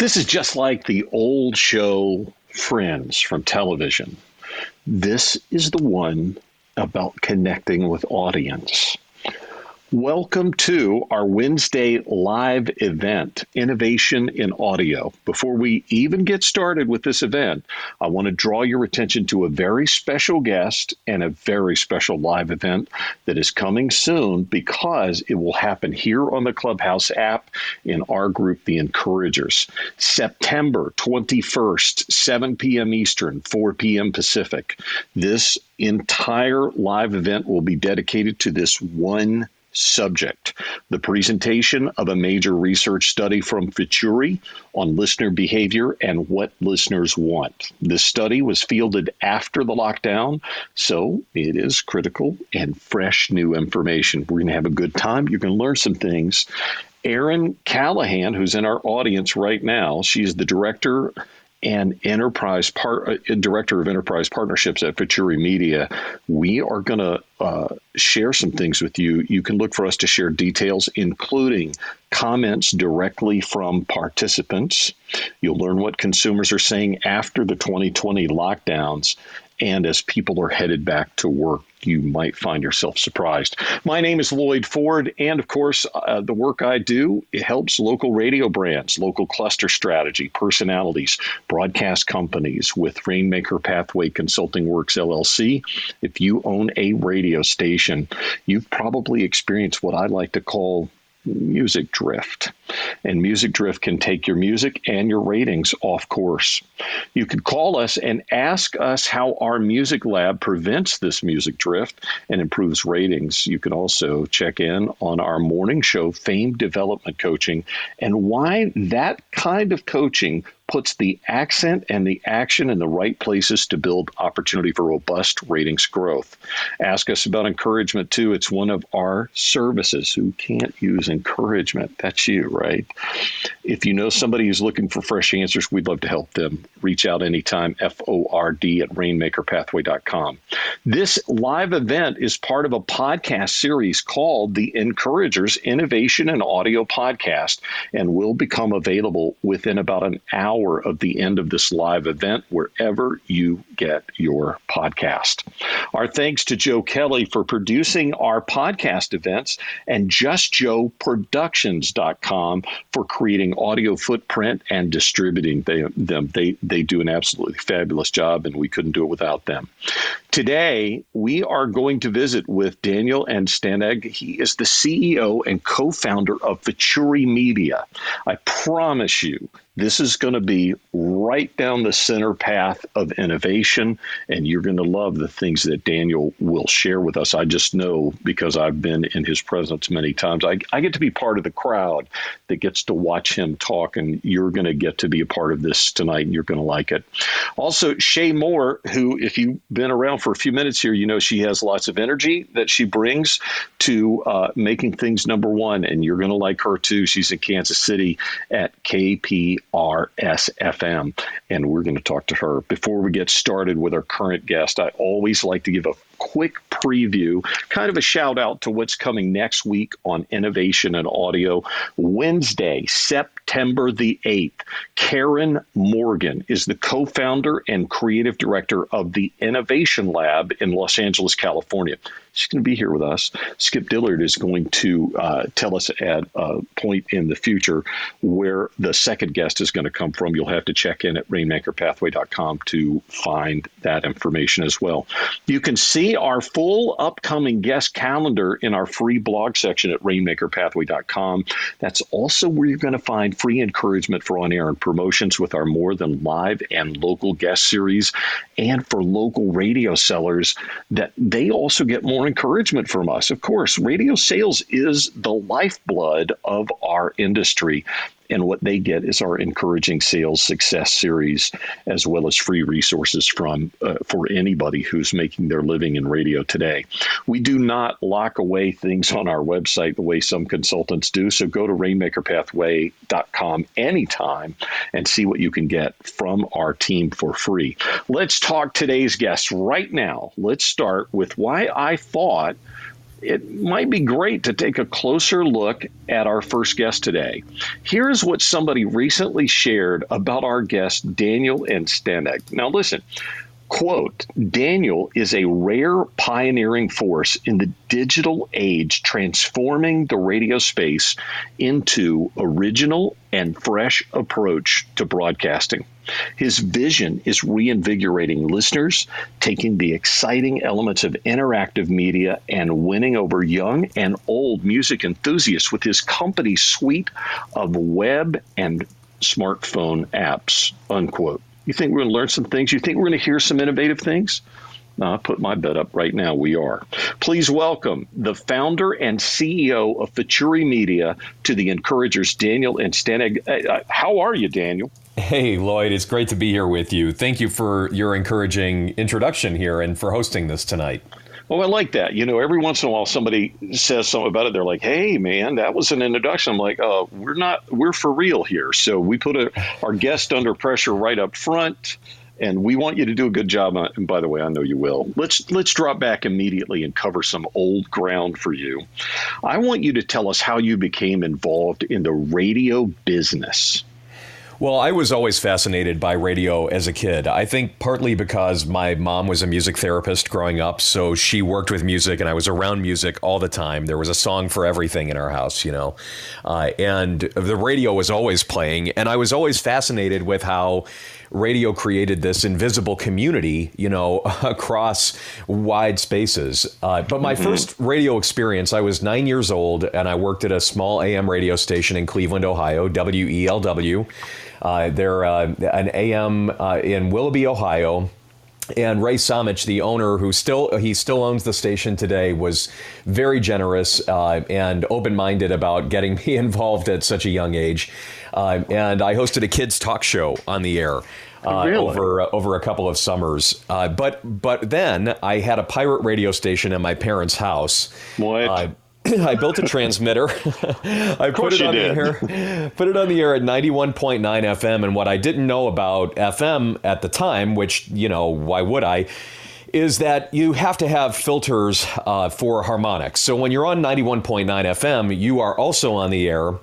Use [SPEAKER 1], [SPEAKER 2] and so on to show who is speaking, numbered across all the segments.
[SPEAKER 1] This is just like the old show Friends from television. This is the one about connecting with audience. Welcome to our Wednesday live event, Innovation in Audio. Before we even get started with this event, I want to draw your attention to a very special guest and a very special live event that is coming soon because it will happen here on the Clubhouse app in our group, The Encouragers. September 21st, 7 p.m. Eastern, 4 p.m. Pacific. This entire live event will be dedicated to this one subject the presentation of a major research study from Futuri on listener behavior and what listeners want. This study was fielded after the lockdown, so it is critical and fresh new information. We're going to have a good time. You're going to learn some things. Erin Callahan, who's in our audience right now, she's the director and enterprise part director of enterprise partnerships at Futuri Media. We are going to uh, share some things with you. You can look for us to share details, including comments directly from participants. You'll learn what consumers are saying after the 2020 lockdowns and as people are headed back to work you might find yourself surprised. My name is Loyd Ford, and of course, uh, the work I do it helps local radio brands, local cluster strategy, personalities, broadcast companies with Rainmaker Pathway Consulting Works LLC. If you own a radio station, you've probably experienced what I like to call music drift. And music drift can take your music and your ratings off course. You could call us and ask us how our music lab prevents this music drift and improves ratings. You can also check in on our morning show, Fame Development Coaching, and why that kind of coaching puts the accent and the action in the right places to build opportunity for robust ratings growth. Ask us about encouragement too. It's one of our services. Who can't use encouragement? That's you, right? right? If you know somebody who's looking for fresh answers, we'd love to help them. Reach out anytime, F O R D at rainmakerpathway.com. This live event is part of a podcast series called The Encouragers Innovation and Audio Podcast and will become available within about an hour of the end of this live event wherever you get your podcast. Our thanks to Joe Kelly for producing our podcast events and justjoeproductions.com for creating audio footprint and distributing them. They, they do an absolutely fabulous job, and we couldn't do it without them. Today, we are going to visit with Daniel and Anstandig. He is the CEO and co founder of Futuri Media. I promise you, this is going to be right down the center path of innovation, and you're going to love the things that Daniel will share with us. I just know because I've been in his presence many times. I, I get to be part of the crowd that gets to watch him talk, and you're going to get to be a part of this tonight, and you're going to like it. Also, Shay Moore, who, if you've been around for a few minutes here, you know she has lots of energy that she brings to uh, making things number one, and you're going to like her too. She's in Kansas City at KP RSFM. And we're going to talk to her. Before we get started with our current guest, I always like to give a quick preview, kind of a shout out to what's coming next week on innovation and audio. Wednesday, September the 8th, Karen Morgan is the co founder and creative director of the Innovation Lab in Los Angeles, California. She's going to be here with us. Skip Dillard is going to uh, tell us at a point in the future where the second guest is going to come from. You'll have to check in at rainmakerpathway.com to find that information as well. You can see our full upcoming guest calendar in our free blog section at rainmakerpathway.com. That's also where you're going to find free encouragement for on air and promotions with our more than live and local guest series and for local radio sellers that they also get more encouragement from us. Of course, radio sales is the lifeblood of our industry. And what they get is our encouraging sales success series, as well as free resources from uh, for anybody who's making their living in radio today. We do not lock away things on our website the way some consultants do. So go to rainmakerpathway.com anytime and see what you can get from our team for free. Let's talk today's guests right now. Let's start with why I thought it might be great to take a closer look at our first guest today. Here's what somebody recently shared about our guest, Daniel Anstandig. Now, listen, quote daniel is a rare pioneering force in the digital age transforming the radio space into original and fresh approach to broadcasting his vision is reinvigorating listeners taking the exciting elements of interactive media and winning over young and old music enthusiasts with his company's suite of web and smartphone apps unquote you think we're going to learn some things? You think we're going to hear some innovative things? I put my bet up right now. We are. Please welcome the founder and CEO of Futuri Media to the Encouragers, Daniel and Uh, how are you, Daniel?
[SPEAKER 2] Hey, Loyd. It's great to be here with you. Thank you for your encouraging introduction here and for hosting this tonight.
[SPEAKER 1] Oh, I like that. You know, every once in a while somebody says something about it. They're like, "Hey, man, that was an introduction." I'm like, "Oh, we're not. We're for real here." So we put a, our guest under pressure right up front, and we want you to do a good job. And by the way, I know you will. Let's let's drop back immediately and cover some old ground for you. I want you to tell us how you became involved in the radio business.
[SPEAKER 2] Well, I was always fascinated by radio as a kid. I think partly because my mom was a music therapist growing up, so she worked with music and I was around music all the time. There was a song for everything in our house, you know. Uh, and the radio was always playing, and I was always fascinated with how radio created this invisible community, you know, across wide spaces. Uh, but my mm-hmm. first radio experience, I was nine years old and I worked at a small AM radio station in Cleveland, Ohio, WELW. Uh, they're uh, an AM uh, in Willoughby, Ohio and Ray Samich, the owner, who still he still owns the station today, was very generous uh, and open-minded about getting me involved at such a young age. Uh, and I hosted a kids talk show on the air. Uh, really? over uh, over a couple of summers. Uh, but but then I had a pirate radio station in my parents' house.
[SPEAKER 1] What?
[SPEAKER 2] I built a transmitter. I put it on did. the air, put it on the air at 91.9 FM. And what I didn't know about FM at the time, which you know, why would I? Is that you have to have filters uh, for harmonics. So when you're on 91.9 FM, you are also on the air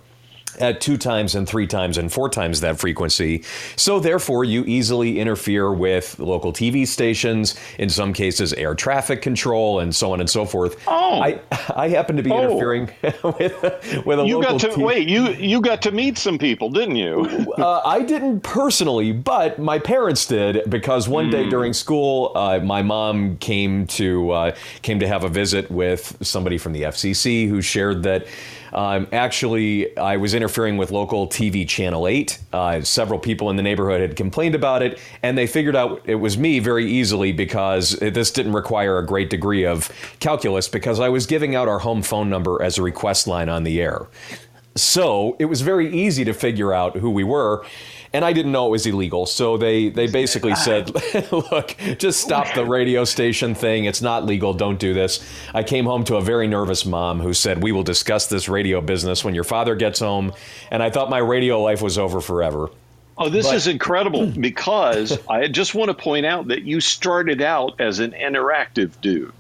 [SPEAKER 2] at two times and three times and four times that frequency. So, therefore, you easily interfere with local TV stations, in some cases, air traffic control, and so on and so forth.
[SPEAKER 1] Oh,
[SPEAKER 2] I, I happen to be oh. interfering with, with a
[SPEAKER 1] you
[SPEAKER 2] local
[SPEAKER 1] got to
[SPEAKER 2] TV.
[SPEAKER 1] wait. You you got to meet some people, didn't you?
[SPEAKER 2] uh, I didn't personally, but my parents did because one mm. day hmm. during school, uh, my mom came to uh, came to have a visit with somebody from the FCC who shared that um, actually, I was interfering with local TV Channel 8. Uh, several people in the neighborhood had complained about it, and they figured out it was me very easily because this didn't require a great degree of calculus because I was giving out our home phone number as a request line on the air. So it was very easy to figure out who we were and I didn't know it was illegal. So they they basically ah. said, "Look, just stop the radio station thing. It's not legal. Don't do this." I came home to a very nervous mom who said, "We will discuss this radio business when your father gets home." And I thought my radio life was over forever.
[SPEAKER 1] Oh, this but, is incredible because I just want to point out that you started out as an interactive dude.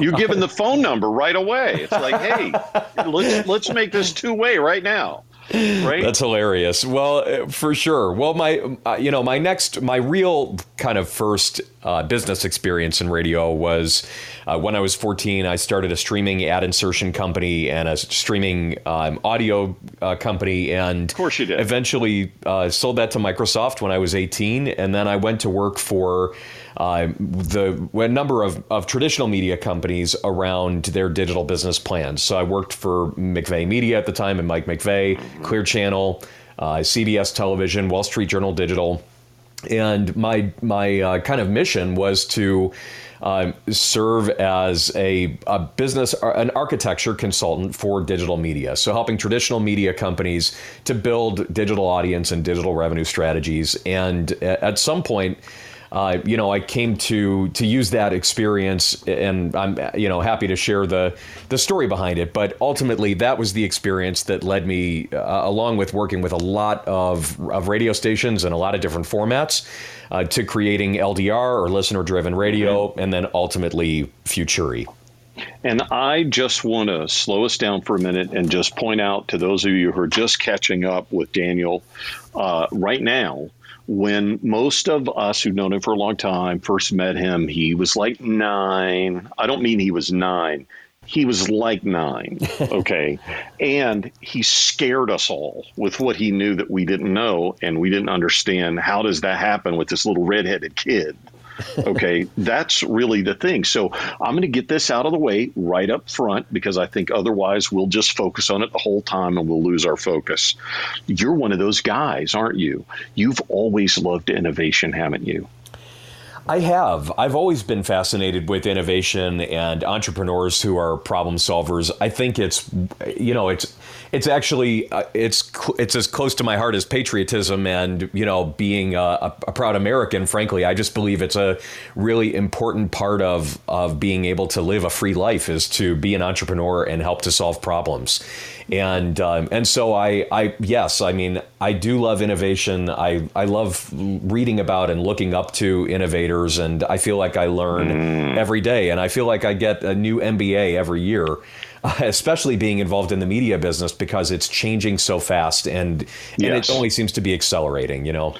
[SPEAKER 1] You're given the phone number right away. It's like, hey, let's let's make this two way right now right?
[SPEAKER 2] That's hilarious. Well, uh, for sure. Well, my, uh, you know, my next, my real kind of first uh, business experience in radio was uh, when I was 14. I started a streaming ad insertion company and a streaming um, audio uh, company, and
[SPEAKER 1] of course you did.
[SPEAKER 2] Eventually, uh, sold that to Microsoft when I was 18, and then I went to work for uh, the a number of, of traditional media companies around their digital business plans. So I worked for McVay Media at the time and Mike McVay, Clear Channel, uh, CBS Television, Wall Street Journal Digital, and my my uh, kind of mission was to. Uh, serve as a, a, business, an architecture consultant for digital media. So, helping traditional media companies to build digital audience and digital revenue strategies. And at some point, uh, you know, I came to to use that experience, and I'm you know happy to share the the story behind it. But ultimately, that was the experience that led me, uh, along with working with a lot of of radio stations and a lot of different formats, uh, to creating LDR or listener driven radio, mm-hmm. and then ultimately Futuri.
[SPEAKER 1] And I just want to slow us down for a minute and just point out to those of you who are just catching up with Daniel uh, right now when most of us who've known him for a long time first met him, he was like nine. I don't mean he was nine. He was like nine, okay? and he scared us all with what he knew that we didn't know, and we didn't understand. How does that happen with this little redheaded kid? okay, that's really the thing. So I'm going to get this out of the way right up front because I think otherwise we'll just focus on it the whole time and we'll lose our focus. You're one of those guys, aren't you? You've always loved innovation, haven't you?
[SPEAKER 2] I have. I've always been fascinated with innovation and entrepreneurs who are problem solvers. I think it's, you know, it's it's actually uh, it's it's as close to my heart as patriotism and you know being a, a, proud American. Frankly, I just believe it's a really important part of of being able to live a free life is to be an entrepreneur and help to solve problems and um, and so I I yes I mean I do love innovation I I love reading about and looking up to innovators and I feel like I learn mm. every day and I feel like I get a new MBA every year especially being involved in the media business because it's changing so fast and yes. and it only seems to be accelerating you know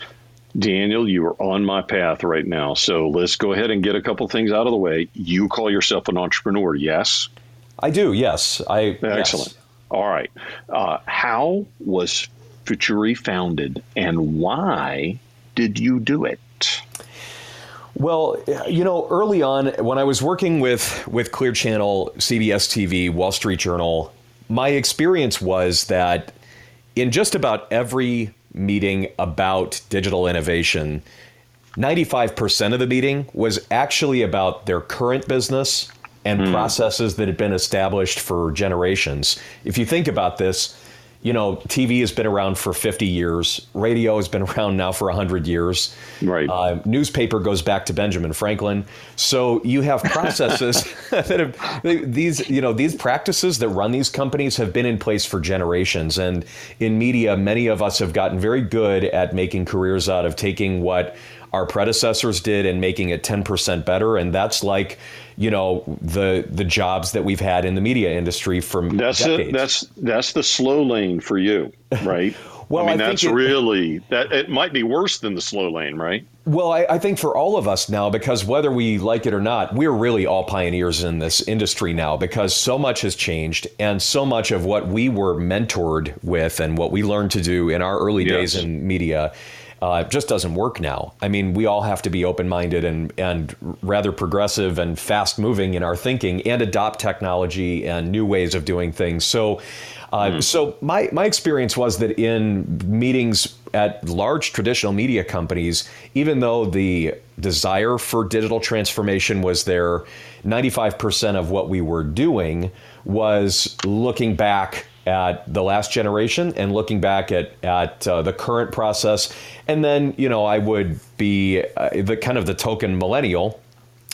[SPEAKER 1] Daniel, you are on my path right now. So let's go ahead and get a couple things out of the way. You call yourself an entrepreneur, yes?
[SPEAKER 2] I do, yes. I
[SPEAKER 1] excellent. Yes. All right. Uh, how was Futuri founded and why did you do it?
[SPEAKER 2] Well, you know, early on when I was working with with Clear Channel, CBS TV, Wall Street Journal, my experience was that in just about every meeting about digital innovation, 95% of the meeting was actually about their current business and mm. processes that had been established for generations. If you think about this, you know, TV has been around for 50 years. Radio has been around now for 100 years.
[SPEAKER 1] Right. Uh,
[SPEAKER 2] newspaper goes back to Benjamin Franklin. So you have processes that have these, you know, these practices that run these companies have been in place for generations. And in media, many of us have gotten very good at making careers out of taking what our predecessors did and making it 10% better. And that's like, you know the the jobs that we've had in the media industry for
[SPEAKER 1] that's
[SPEAKER 2] decades.
[SPEAKER 1] A, that's that's the slow lane for you, right? well, I mean I that's it, really that it might be worse than the slow lane, right?
[SPEAKER 2] Well, I, I, think for all of us now, because whether we like it or not, we're really all pioneers in this industry now because so much has changed and so much of what we were mentored with and what we learned to do in our early yes. days in media uh, just doesn't work now. I mean, we all have to be open minded and, and rather progressive and fast moving in our thinking and adopt technology and new ways of doing things. So, uh, mm. so my, my experience was that in meetings at large traditional media companies, even though the desire for digital transformation was there, 95% of what we were doing was looking back at the last generation and looking back at at uh, the current process, and then you know I would be uh, the kind of the token millennial.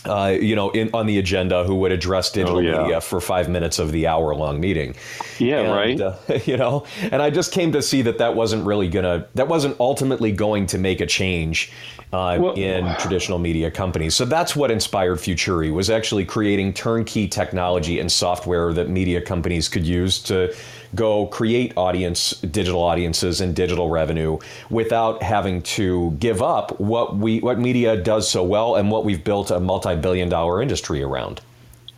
[SPEAKER 2] Uh, you know, in, on the agenda, who would address digital oh, yeah. media for five minutes of the hour-long meeting?
[SPEAKER 1] Yeah, and, right.
[SPEAKER 2] Uh, you know, and I just came to see that that wasn't really gonna, that wasn't ultimately going to make a change uh, well, in traditional media companies. So that's what inspired Futuri was actually creating turnkey technology and software that media companies could use to go create audience digital audiences and digital revenue without having to give up what we what media does so well and what we've built a multi-billion dollar industry around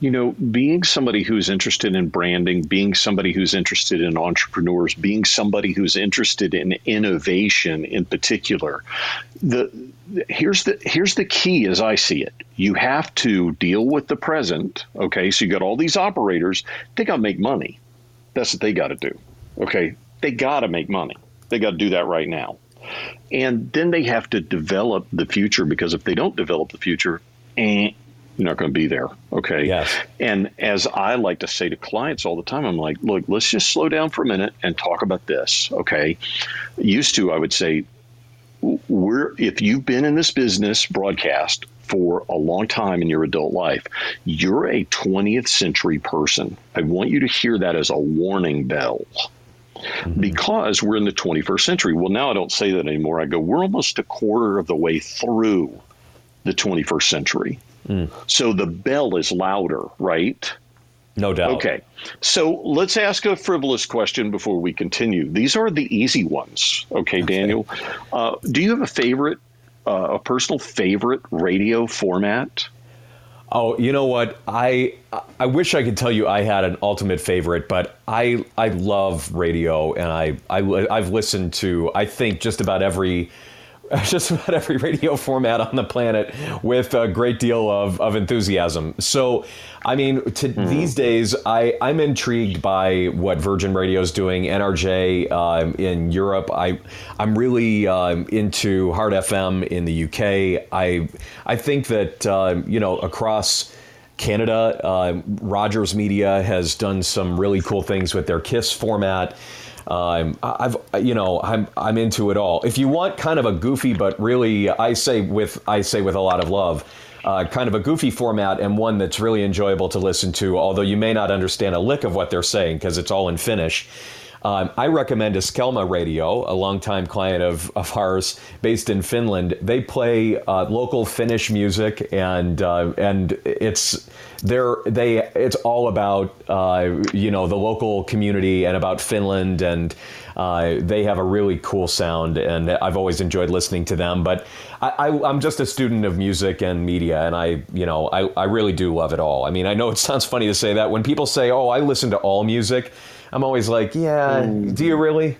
[SPEAKER 1] you know, being somebody who's interested in branding, being somebody who's interested in entrepreneurs, being somebody who's interested in innovation in particular, the here's the here's the key as I see it. You have to deal with the present. Okay, so you got all these operators. They got to make money. That's what they got to do. Okay. They got to make money. They got to do that right now. And then they have to develop the future because if they don't develop the future, eh, you're not going to be there. Okay.
[SPEAKER 2] Yes.
[SPEAKER 1] And as I like to say to clients all the time, I'm like, look, let's just slow down for a minute and talk about this. Okay. Used to, I would say, we're if you've been in this business broadcast for a long time in your adult life, you're a 20th century person. I want you to hear that as a warning bell. Mm-hmm. Because we're in the 21st century. Well, now I don't say that anymore. I go, we're almost a quarter of the way through the 21st century. Mm. So the bell is louder, right?
[SPEAKER 2] No doubt.
[SPEAKER 1] Okay. So let's ask a frivolous question before we continue. These are the easy ones. Okay, Daniel. Uh, do you have a favorite, uh, a personal favorite radio format?
[SPEAKER 2] Oh, you know what? I I wish I could tell you I had an ultimate favorite, but I I love radio, and I, I I've listened to I think just about every just about every radio format on the planet with a great deal of, of enthusiasm. So, I mean, to, mm. these days, I, I'm intrigued by what Virgin Radio is doing, NRJ um, in Europe. I, I'm really um, into Heart FM in the UK. I, I think that, uh, you know, across Canada, uh, Rogers Media has done some really cool things with their KISS format. Um, I've you know I'm I'm into it all. If you want kind of a goofy but really I say with I say with a lot of love. Uh, kind of a goofy format and one that's really enjoyable to listen to, although you may not understand a lick of what they're saying because it's all in Finnish. Um, I recommend Iskelmä Radio, a longtime client of, of ours based in Finland. They play uh, local Finnish music, and uh, and it's they're they it's all about uh, you know the local community and about Finland and. Uh, they have a really cool sound, and I've always enjoyed listening to them. But I, am just a student of music and media, and I, you know, I, I really do love it all. I mean, I know it sounds funny to say that when people say, "Oh, I listen to all music." I'm always like, yeah, mm. do you really?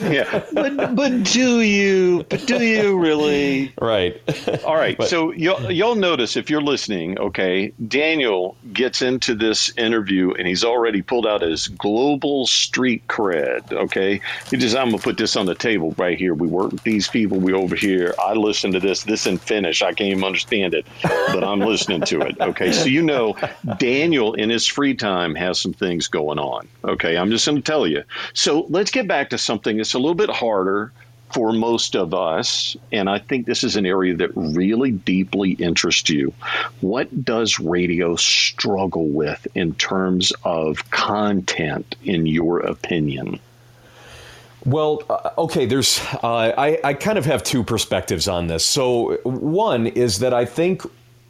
[SPEAKER 1] yeah, but but do you? But do you really?
[SPEAKER 2] Right.
[SPEAKER 1] All right. But, so you'll you'll notice if you're listening, okay, Daniel gets into this interview and he's already pulled out his global street cred. Okay, he just I'm gonna put this on the table right here. We work with these people. We over here. I listen to this. This in Finnish. I can't even understand it, but I'm listening to it. Okay, so you know, Daniel in his free time has some things going on. Okay. I'm just going to tell you. So let's get back to something that's a little bit harder for most of us, and I think this is an area that really deeply interests you. What does radio struggle with in terms of content, in your opinion?
[SPEAKER 2] Well, uh, okay, there's, uh, I, I kind of have two perspectives on this. So, one is that I think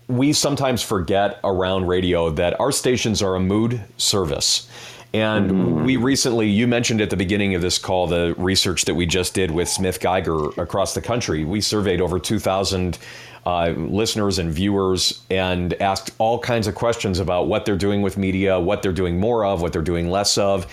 [SPEAKER 2] we sometimes forget around radio that our stations are a mood service. And mm-hmm. we recently, you mentioned at the beginning of this call the research that we just did with Smith Geiger across the country. We surveyed over 2,000 uh, listeners and viewers and asked all kinds of questions about what they're doing with media, what they're doing more of, what they're doing less of.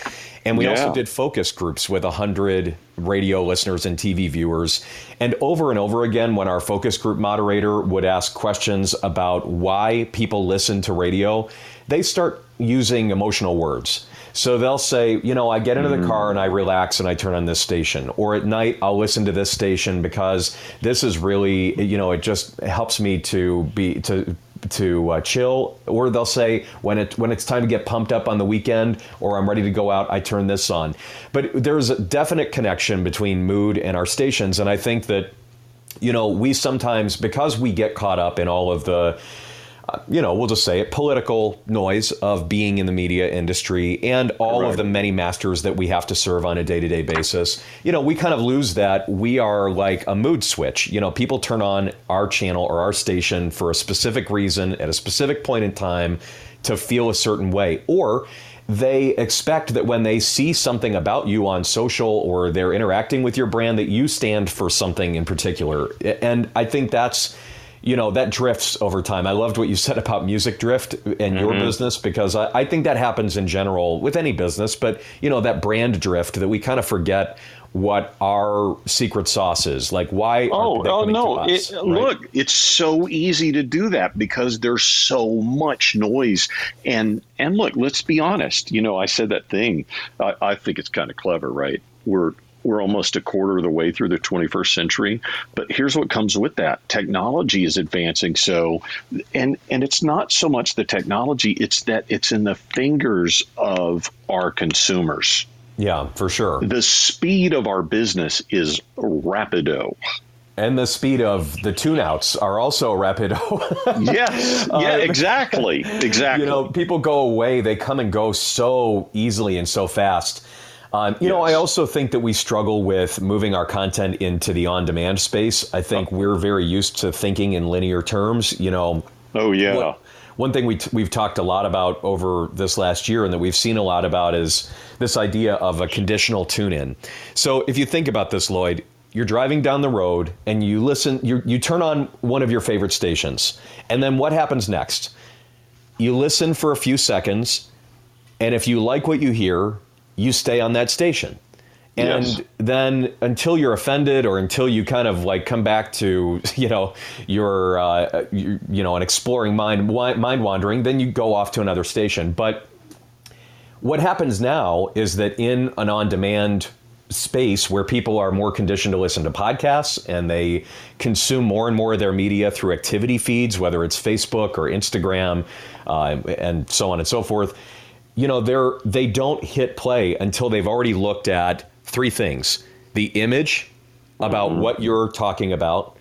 [SPEAKER 2] And we yeah. also did focus groups with 100 radio listeners and TV viewers. And over and over again, when our focus group moderator would ask questions about why people listen to radio, they start using emotional words. So they'll say, you know, I get into the car and I relax and I turn on this station. Or at night, I'll listen to this station because this is really, you know, it just helps me to be, to, to uh, chill, or they'll say when it when it's time to get pumped up on the weekend, or I'm ready to go out, I turn this on. But there's a definite connection between mood and our stations, and I think that you know we sometimes because we get caught up in all of the you know, we'll just say it, political noise of being in the media industry and all of the many masters that we have to serve on a day to day basis. You know, we kind of lose that. We are like a mood switch. You know, people turn on our channel or our station for a specific reason at a specific point in time to feel a certain way. Or they expect that when they see something about you on social or they're interacting with your brand, that you stand for something in particular. And I think that's you know that drifts over time. I loved what you said about music drift in mm-hmm. your business because I, I, think that happens in general with any business. But you know that brand drift that we kind of forget what our secret sauce is. Like why?
[SPEAKER 1] Oh, oh no! Us, it, right? Look, it's so easy to do that because there's so much noise. And and look, let's be honest. You know, I said that thing. I, I think it's kind of clever, right? We're we're almost a quarter of the way through the 21st century but here's what comes with that technology is advancing so and and it's not so much the technology it's that it's in the fingers of our consumers
[SPEAKER 2] yeah for sure
[SPEAKER 1] the speed of our business is rapido
[SPEAKER 2] and the speed of the tune-outs are also rapido.
[SPEAKER 1] yes, yeah, um, exactly, exactly.
[SPEAKER 2] You know, people go away; they come and go so easily and so fast. Um, you yes. know, I also think that we struggle with moving our content into the on demand space. I think oh. we're very used to thinking in linear terms. You know,
[SPEAKER 1] oh, yeah. What,
[SPEAKER 2] one thing we t- we've talked a lot about over this last year and that we've seen a lot about is this idea of a conditional tune in. So if you think about this, Loyd, you're driving down the road and you listen, you, you turn on one of your favorite stations. And then what happens next? You listen for a few seconds, and if you like what you hear, you stay on that station. And yes. then until you're offended or until you kind of like come back to, you know, your, uh, you, you know, an exploring mind, mind wandering, then you go off to another station. But what happens now is that in an on demand space where people are more conditioned to listen to podcasts and they consume more and more of their media through activity feeds, whether it's Facebook or Instagram, uh, and so on and so forth. You know, they're they don't hit play until they've already looked at three things: the image about mm-hmm. what you're talking about,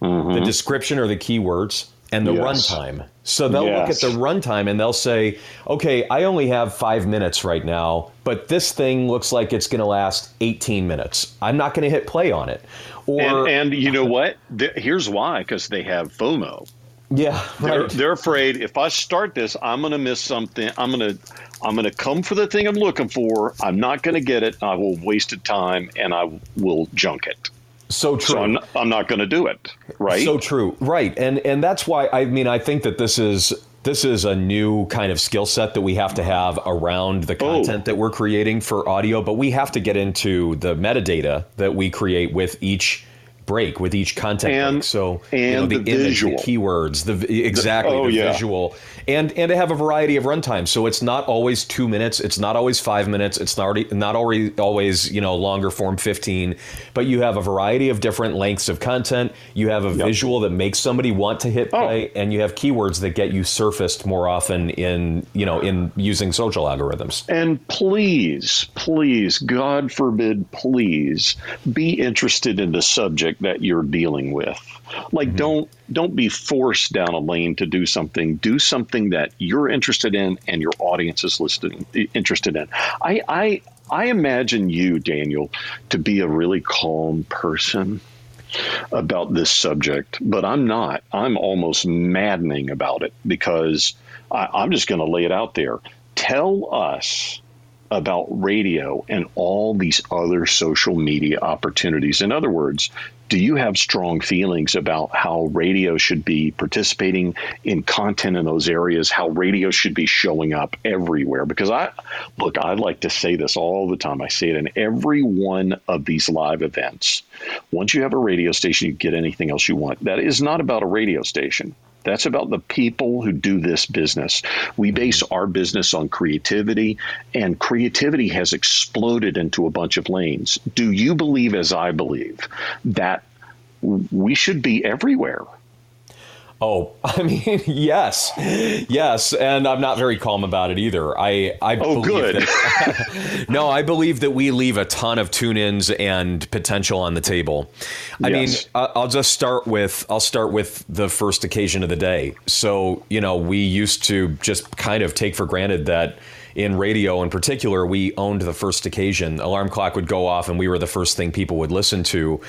[SPEAKER 2] mm-hmm. the description or the keywords, and the yes. runtime. So they'll yes. look at the runtime and they'll say, okay, I only have five minutes right now, but this thing looks like it's going to last 18 minutes. I'm not going to hit play on it.
[SPEAKER 1] Or, and, and you know what? Here's why because they have FOMO.
[SPEAKER 2] Yeah,
[SPEAKER 1] right. They're, they're afraid if I start this, I'm going to miss something. I'm going to I'm going to come for the thing I'm looking for. I'm not going to get it. I will waste time and I will junk it.
[SPEAKER 2] So true.
[SPEAKER 1] So I'm not, I'm not going to do it. Right.
[SPEAKER 2] So true. Right. And and that's why I mean I think that this is this is a new kind of skill set that we have to have around the oh. content oh. that we're creating for audio, but we have to get into the metadata that we create with each break with each content
[SPEAKER 1] and,
[SPEAKER 2] break. So
[SPEAKER 1] and you know, the, the image, visual.
[SPEAKER 2] the keywords, the exactly the, oh, the yeah. visual, and and to have a variety of runtime. So it's not always two minutes. It's not always five minutes. It's not already, not already always you know longer form fifteen. But you have a variety of different lengths of content. You have a yep. visual that makes somebody want to hit oh. play, oh. and you have keywords that get you surfaced more often in you know in using social algorithms.
[SPEAKER 1] And please, please, God forbid, please be interested in the subject that you're dealing with. Like mm-hmm. don't don't be forced down a lane to do something. Do something that you're interested in and your audience is listening interested in. I I I imagine you, Daniel, to be a really calm person about this subject, but I'm not. I'm almost maddening about it because I, I'm just going to lay it out there. Tell us about radio and all these other social media opportunities. In other words, do you have strong feelings about how radio should be participating in content in those areas, how radio should be showing up everywhere? Because I look, I like to say this all the time. I say it in every one of these live events. Once you have a radio station, you get anything else you want. That is not about a radio station. That's about the people who do this business. We mm-hmm. base our business on creativity, and creativity has exploded into a bunch of lanes. Do you believe, as I believe, that we should be everywhere?
[SPEAKER 2] Oh, I mean, yes, yes, and I'm not very calm about it either. I, I
[SPEAKER 1] oh, good.
[SPEAKER 2] That, no, I believe that we leave a ton of tune-ins and potential on the table. I yes. mean, I'll just start with I'll start with the first occasion of the day. So, you know, we used to just kind of take for granted that in radio in particular, we owned the first occasion. Alarm clock would go off, and we were the first thing people would listen to.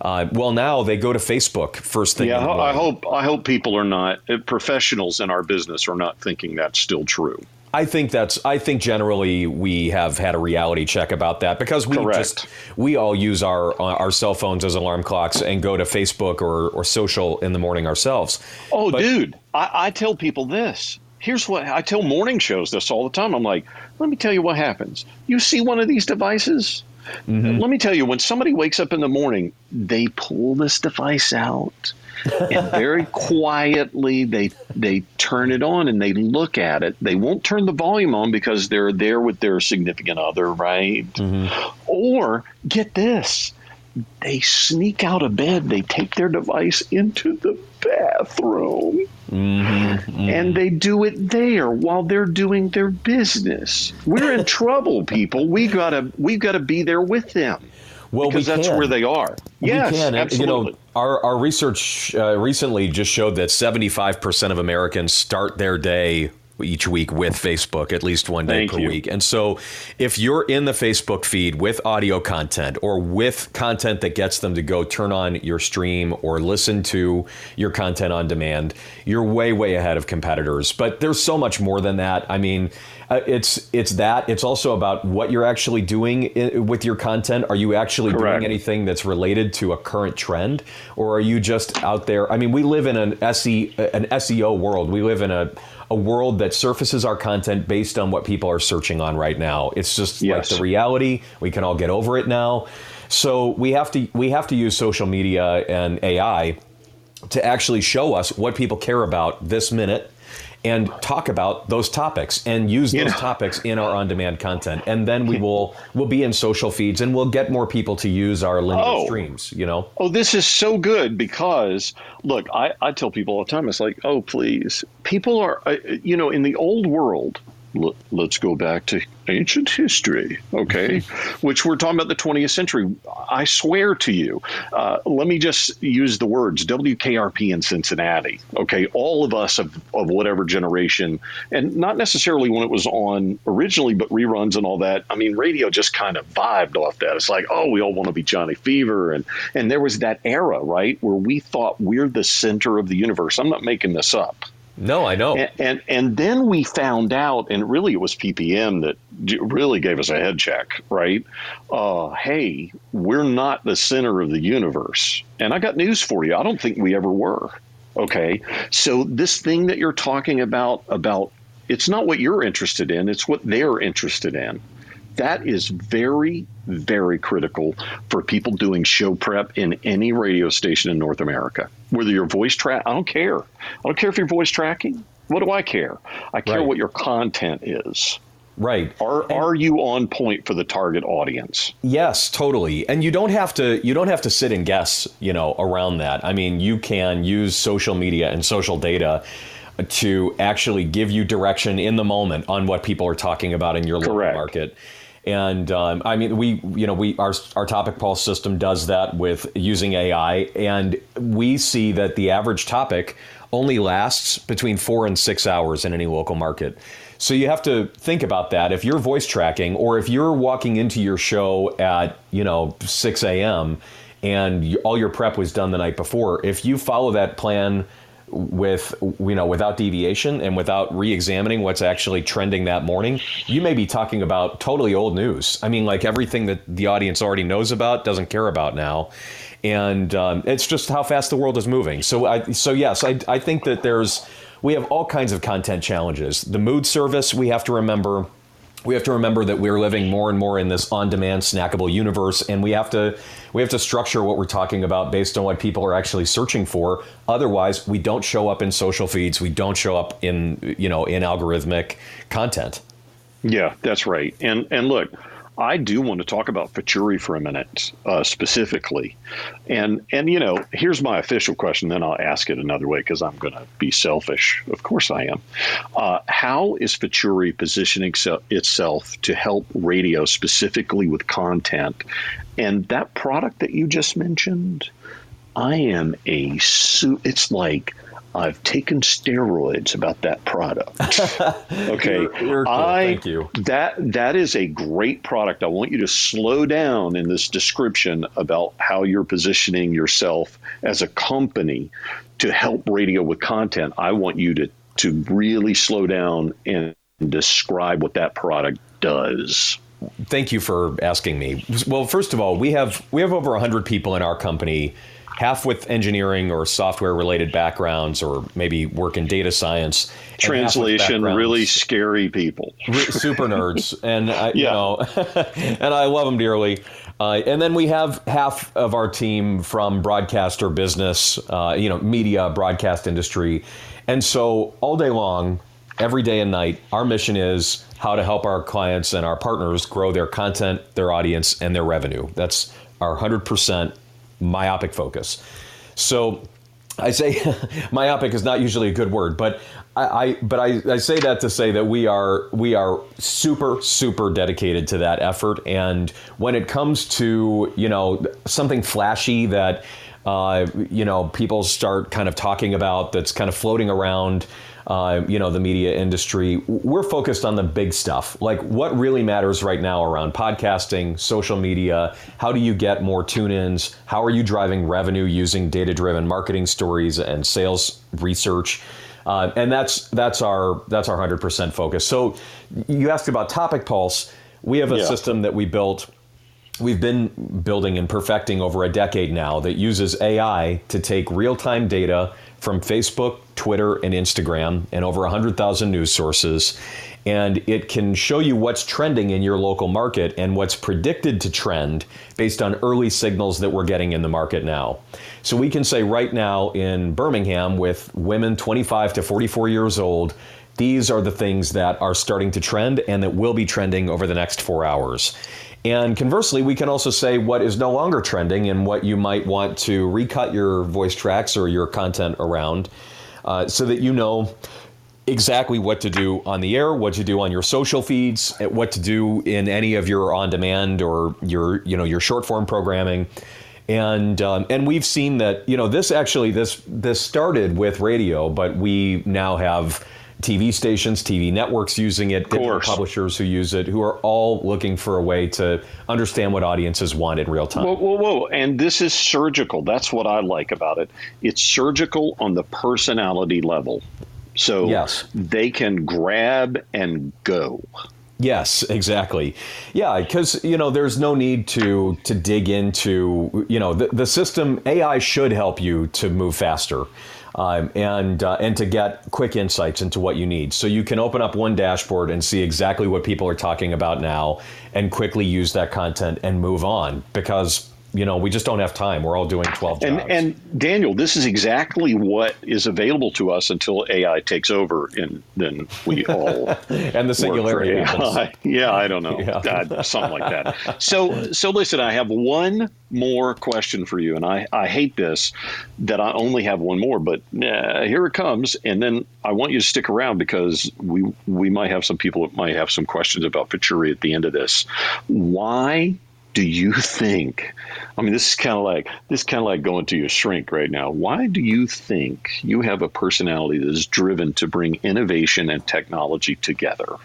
[SPEAKER 2] Uh, well, now they go to Facebook first thing.
[SPEAKER 1] Yeah, I hope I hope people are not uh, professionals in our business are not thinking that's still true.
[SPEAKER 2] I think that's. I think generally we have had a reality check about that because we
[SPEAKER 1] Correct.
[SPEAKER 2] just we all use our our cell phones as alarm clocks and go to Facebook or or social in the morning ourselves.
[SPEAKER 1] Oh, but, dude, I, I tell people this here's what I tell morning shows this all the time. I'm like, let me tell you what happens. You see one of these devices. Mm-hmm. Let me tell you, when somebody wakes up in the morning, they pull this device out and very quietly they they turn it on and they look at it. They won't turn the volume on because they're there with their significant other, right? Mm-hmm. Or get this, they sneak out of bed. They take their device into the bathroom. Mm-hmm, mm-hmm. And they do it there while they're doing their business. We're in trouble, people. We gotta we gotta be there with them. Well, because we that's where they are.
[SPEAKER 2] We can. absolutely. You know, our, our research uh, recently just showed that 75% of Americans start their day each week with Facebook, at least one day
[SPEAKER 1] Thank
[SPEAKER 2] per
[SPEAKER 1] you.
[SPEAKER 2] week. And so if you're in the Facebook feed with audio content or with content that gets them to go turn on your stream or listen to your content on demand, you're way, way ahead of competitors. But there's so much more than that. I mean, uh, it's it's that. It's also about what you're actually doing with your content. Are you actually
[SPEAKER 1] Correct.
[SPEAKER 2] doing anything that's related to a current trend, or are you just out there? I mean, we live in an SE an SEO world. We live in a a world that surfaces our content based on what people are searching on right now. It's just
[SPEAKER 1] Yes.
[SPEAKER 2] like the reality. We can all get over it now. So we have to we have to use social media and AI to actually show us what people care about this minute and talk about those topics and use
[SPEAKER 1] You
[SPEAKER 2] those
[SPEAKER 1] know-
[SPEAKER 2] topics in our on-demand content and then we will we'll be in social feeds and we'll get more people to use our linear
[SPEAKER 1] Oh.
[SPEAKER 2] streams you know
[SPEAKER 1] Oh, this is so good because look, I, I tell people all the time, it's like, oh, please. People are, uh, you know, in the old world, l- let's go back to ancient history, okay, which we're talking about the 20th century. I swear to you, uh, let me just use the words WKRP in Cincinnati, okay, all of us of, of whatever generation, and not necessarily when it was on originally, but reruns and all that. I mean, radio just kind of vibed off that. It's like, oh, we all want to be Johnny Fever. And, and there was that era, right, where we thought we're the center of the universe. I'm not making this up.
[SPEAKER 2] No i know
[SPEAKER 1] And, and and then we found out, and really it was PPM that really gave us a head check, right? Uh, hey, we're not the center of the universe. And I got news for you. I don't think we ever were. Okay, so this thing that you're talking about about it's not what you're interested in; it's what they're interested in. That is very, very critical for people doing show prep in any radio station in North America. Whether you're voice track, I don't care. I don't care if you're voice tracking. What do I care? I care
[SPEAKER 2] Right.
[SPEAKER 1] what your content is.
[SPEAKER 2] right
[SPEAKER 1] Are are you on point for the target audience?
[SPEAKER 2] Yes, totally. And you don't have to you don't have to sit and guess, you know, around that. I mean, you can use social media and social data to actually give you direction in the moment on what people are talking about in your local market. And um, I mean, we, you know, we our our topic pulse system does that with using AI, and we see that the average topic only lasts between four and six hours in any local market. So you have to think about that. If you're voice tracking, or if you're walking into your show at you know 6 a.m. and all your prep was done the night before, if you follow that plan with you know without deviation and without re-examining what's actually trending that morning you may be talking about totally old news. I mean like everything that the audience already knows about doesn't care about now. And um, it's just how fast the world is moving. So i so yes i, I think that there's we have all kinds of content challenges. The mood service we have to remember we have to remember that we're living more and more in this on-demand snackable universe and we have to we have to structure what we're talking about based on what people are actually searching for. Otherwise we don't show up in social feeds. We don't show up in you know in algorithmic content.
[SPEAKER 1] Yeah, that's right. And and look, I do want to talk about Futuri for a minute uh, specifically, and and you know, here's my official question. Then I'll ask it another way because I'm going to be selfish. Of course, I am. Uh, how is Futuri positioning se- itself to help radio specifically with content? And that product that you just mentioned, I am a su- It's like. I've taken steroids about that product. Okay,
[SPEAKER 2] You're- you're cool.
[SPEAKER 1] I
[SPEAKER 2] Thank you.
[SPEAKER 1] that that is a great product. I want you to slow down in this description about how you're positioning yourself as a company to help radio with content. I want you to to really slow down and describe what that product does.
[SPEAKER 2] Thank you for asking me. Well, first of all, we have we have over 100 people in our company, half with engineering or software related backgrounds or maybe work in data science. and half with
[SPEAKER 1] Translation really scary people.
[SPEAKER 2] super nerds, and I, you
[SPEAKER 1] Yeah.
[SPEAKER 2] know, and I love them dearly. Uh, and then we have half of our team from broadcaster business, uh, you know, media, broadcast industry, and so all day long, every day and night, our mission is how to help our clients and our partners grow their content, their audience, and their revenue. That's our hundred percent myopic focus. So I say myopic is not usually a good word, but I, I but I, I say that to say that we are we are super super dedicated to that effort. And when it comes to you know something flashy that uh, you know people start kind of talking about that's kind of floating around. Uh, you know, the media industry, we're focused on the big stuff, like what really matters right now around podcasting, social media. How do you get more tune-ins? How are you driving revenue using data-driven marketing stories and sales research? Uh, and that's that's our that's our hundred percent focus. So you asked about Topic Pulse. We have a yeah. system that we built. We've been building and perfecting over a decade now that uses AI to take real time data from Facebook, Twitter, and Instagram, and over 100,000 news sources. And it can show you what's trending in your local market and what's predicted to trend based on early signals that we're getting in the market now. So we can say right now in Birmingham, with women 25 to 44 years old, these are the things that are starting to trend and that will be trending over the next four hours. And conversely, we can also say what is no longer trending and what you might want to recut your voice tracks or your content around uh, so that you know exactly what to do on the air, what to do on your social feeds, what to do in any of your on demand or your you know your short form programming. And um, and we've seen that you know this actually this this started with radio, but we now have TV stations, TV networks using it, different publishers who use it, who are all looking for a way to understand what audiences want in real time.
[SPEAKER 1] Whoa, whoa, whoa. And this is surgical. That's what I like about it. It's surgical on the personality level. So yes. they can grab and go.
[SPEAKER 2] Yes, exactly. Yeah, because you know there's no need to to dig into you know the, the system. AI should help you to move faster um, and uh, and to get quick insights into what you need. So you can open up one dashboard and see exactly what people are talking about now, and quickly use that content and move on because you know, we just don't have time. We're all doing 12
[SPEAKER 1] jobs. And, and Daniel, this is exactly what is available to us until AI takes over, and then we all
[SPEAKER 2] and the singularity.
[SPEAKER 1] yeah, I don't know, yeah. God, something like that. So, so listen, I have one more question for you, and I, I hate this that I only have one more, but uh, here it comes, and then I want you to stick around because we we might have some people that might have some questions about Futuri at the end of this. Why do you think i mean this is kind of like this is kind of like going to your shrink right now. Why do you think you have a personality that is driven to bring innovation and technology together?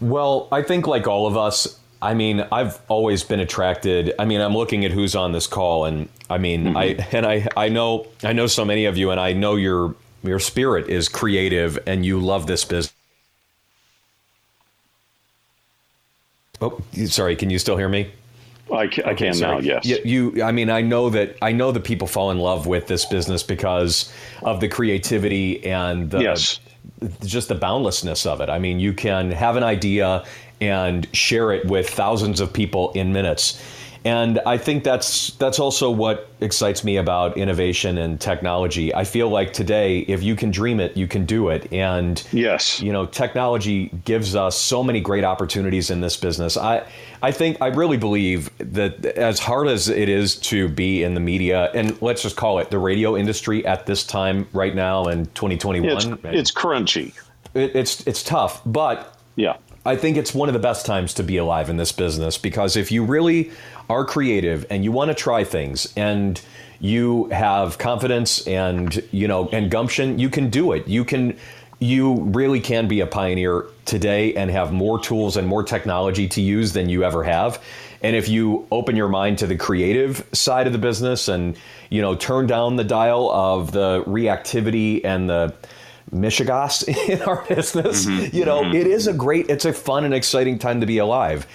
[SPEAKER 2] Well i think like all of us i mean i've always been attracted i mean i'm looking at who's on this call and i mean mm-hmm. i and i i know i know so many of you and i know your your spirit is creative and you love this business Oh, sorry. Can you still hear me?
[SPEAKER 1] I can, I can now. Yes.
[SPEAKER 2] You, you, I mean, I know that I know that people fall in love with this business because of the creativity and the,
[SPEAKER 1] yes.
[SPEAKER 2] just the boundlessness of it. I mean, you can have an idea and share it with thousands of people in minutes and I think that's that's also what excites me about innovation and technology. I feel like today, if you can dream it, you can do it. And
[SPEAKER 1] yes,
[SPEAKER 2] you know, technology gives us so many great opportunities in this business. I I think I really believe that as hard as it is to be in the media, and let's just call it the radio industry at this time right now in 2021,
[SPEAKER 1] it's, it's crunchy.
[SPEAKER 2] It, it's it's tough, but
[SPEAKER 1] yeah.
[SPEAKER 2] I think it's one of the best times to be alive in this business because if you really are creative and you want to try things and you have confidence and you know and gumption, you can do it. You can you really can be a pioneer today and have more tools and more technology to use than you ever have. And if you open your mind to the creative side of the business and you know turn down the dial of the reactivity and the mishigas in our business, mm-hmm. you know, mm-hmm. it is a great, it's a fun and exciting time to be alive.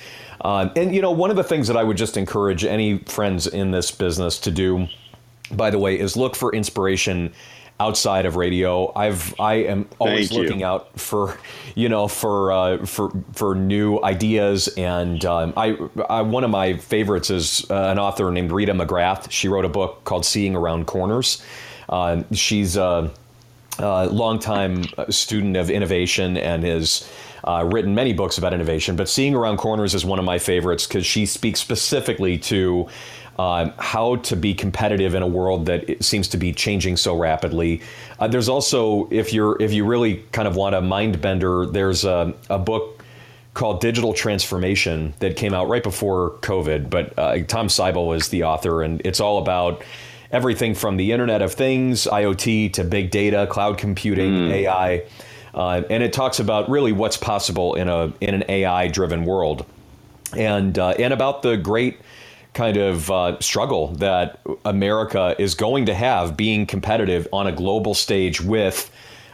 [SPEAKER 2] Um, and you know, one of the things that I would just encourage any friends in this business to do, by the way, is look for inspiration outside of radio. I've I am always looking out for you know for uh, for for new ideas and um, I, I, one of my favorites is uh, an author named Rita McGrath. She wrote a book called Seeing Around Corners. Uh, she's a, a longtime student of innovation and is uh, written many books about innovation, but Seeing Around Corners is one of my favorites because she speaks specifically to uh, how to be competitive in a world that seems to be changing so rapidly. Uh, there's also, if you're if you really kind of want a mind bender, there's a, a book called Digital Transformation that came out right before COVID. But uh, Tom Siebel is the author, and it's all about everything from the Internet of Things, IoT, to big data, cloud computing, mm. AI. Uh, and it talks about really what's possible in a in an AI driven world, and uh, and about the great kind of uh, struggle that America is going to have being competitive on a global stage with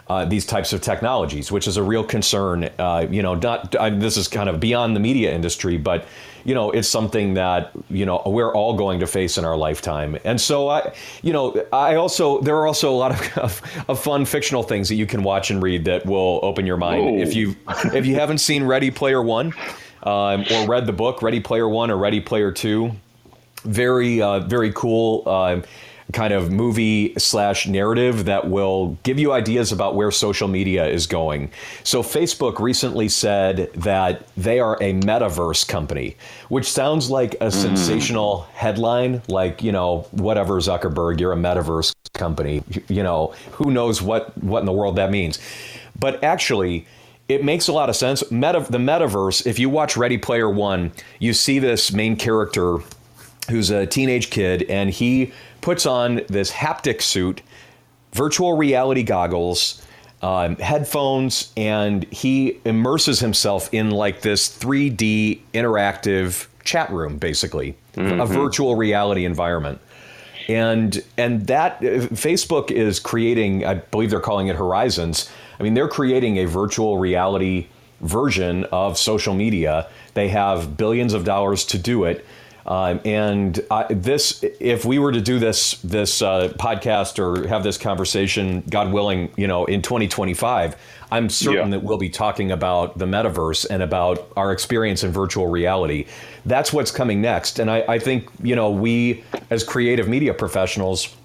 [SPEAKER 2] uh, these types of technologies, which is a real concern. Uh, you know, not I this is kind of beyond the media industry, but you know, it's something that you know we're all going to face in our lifetime. And so I, you know, I also there are also a lot of, of, of fun fictional things that you can watch and read that will open your mind. Whoa. If you if you haven't seen Ready Player One. Um, or read the book Ready Player One or Ready Player Two, very uh, very cool uh, kind of movie slash narrative that will give you ideas about where social media is going. So, Facebook recently said that they are a metaverse company, which sounds like a mm. sensational headline, like, you know, whatever, Zuckerberg, you're a metaverse company. You know, who knows what, what in the world that means. But actually, it makes a lot of sense. Meta, the metaverse, if you watch Ready Player One, you see this main character who's a teenage kid, and he puts on this haptic suit, virtual reality goggles, um, headphones, and he immerses himself in like this 3D interactive chat room, basically, mm-hmm. a virtual reality environment. And and that uh, Facebook is creating, I believe they're calling it Horizons. I mean, they're creating a virtual reality version of social media. They have billions of dollars to do it. Um, and I, this, if we were to do this this uh, podcast or have this conversation, God willing, you know, in 2025, I'm certain yeah. that we'll be talking about the metaverse and about our experience in virtual reality. That's what's coming next. And I, I think, you know, we as creative media professionals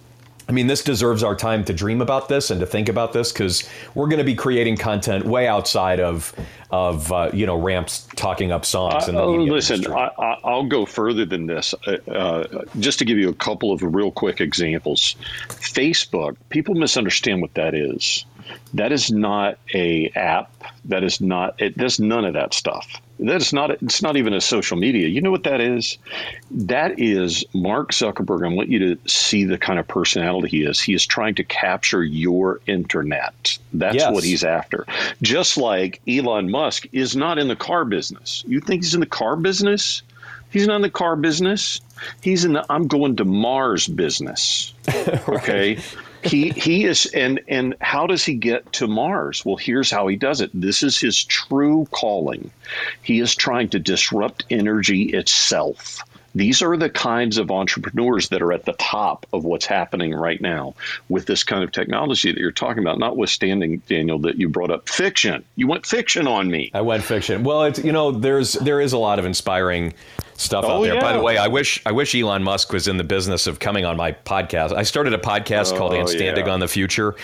[SPEAKER 2] I mean, this deserves our time to dream about this and to think about this because we're going to be creating content way outside of of uh, you know ramps talking up songs.
[SPEAKER 1] Uh, listen, I, will go further than this. Uh, uh, just to give you a couple of real quick examples, Facebook. People misunderstand what that is. That is not a app. That is not. It does none of that stuff. That's not. It's not even a social media. You know what that is? That is Mark Zuckerberg. I want you to see the kind of personality he is. He is trying to capture your internet. That's yes. what he's after. Just like Elon Musk is not in the car business. You think he's in the car business? He's not in the car business. He's in the I'm going to Mars business. Okay he he is and and how does he get to Mars? Well, here's how he does it. This is his true calling. He is trying to disrupt energy itself. These are the kinds of entrepreneurs that are at the top of what's happening right now with this kind of technology that you're talking about. Notwithstanding, Daniel, that you brought up fiction. You went fiction on me.
[SPEAKER 2] I went fiction. Well, it's you know, there's there is a lot of inspiring stuff oh, out there. Yeah. By the way, I wish I wish Elon Musk was in the business of coming on my podcast. I started a podcast oh, called Standing yeah. on the Future.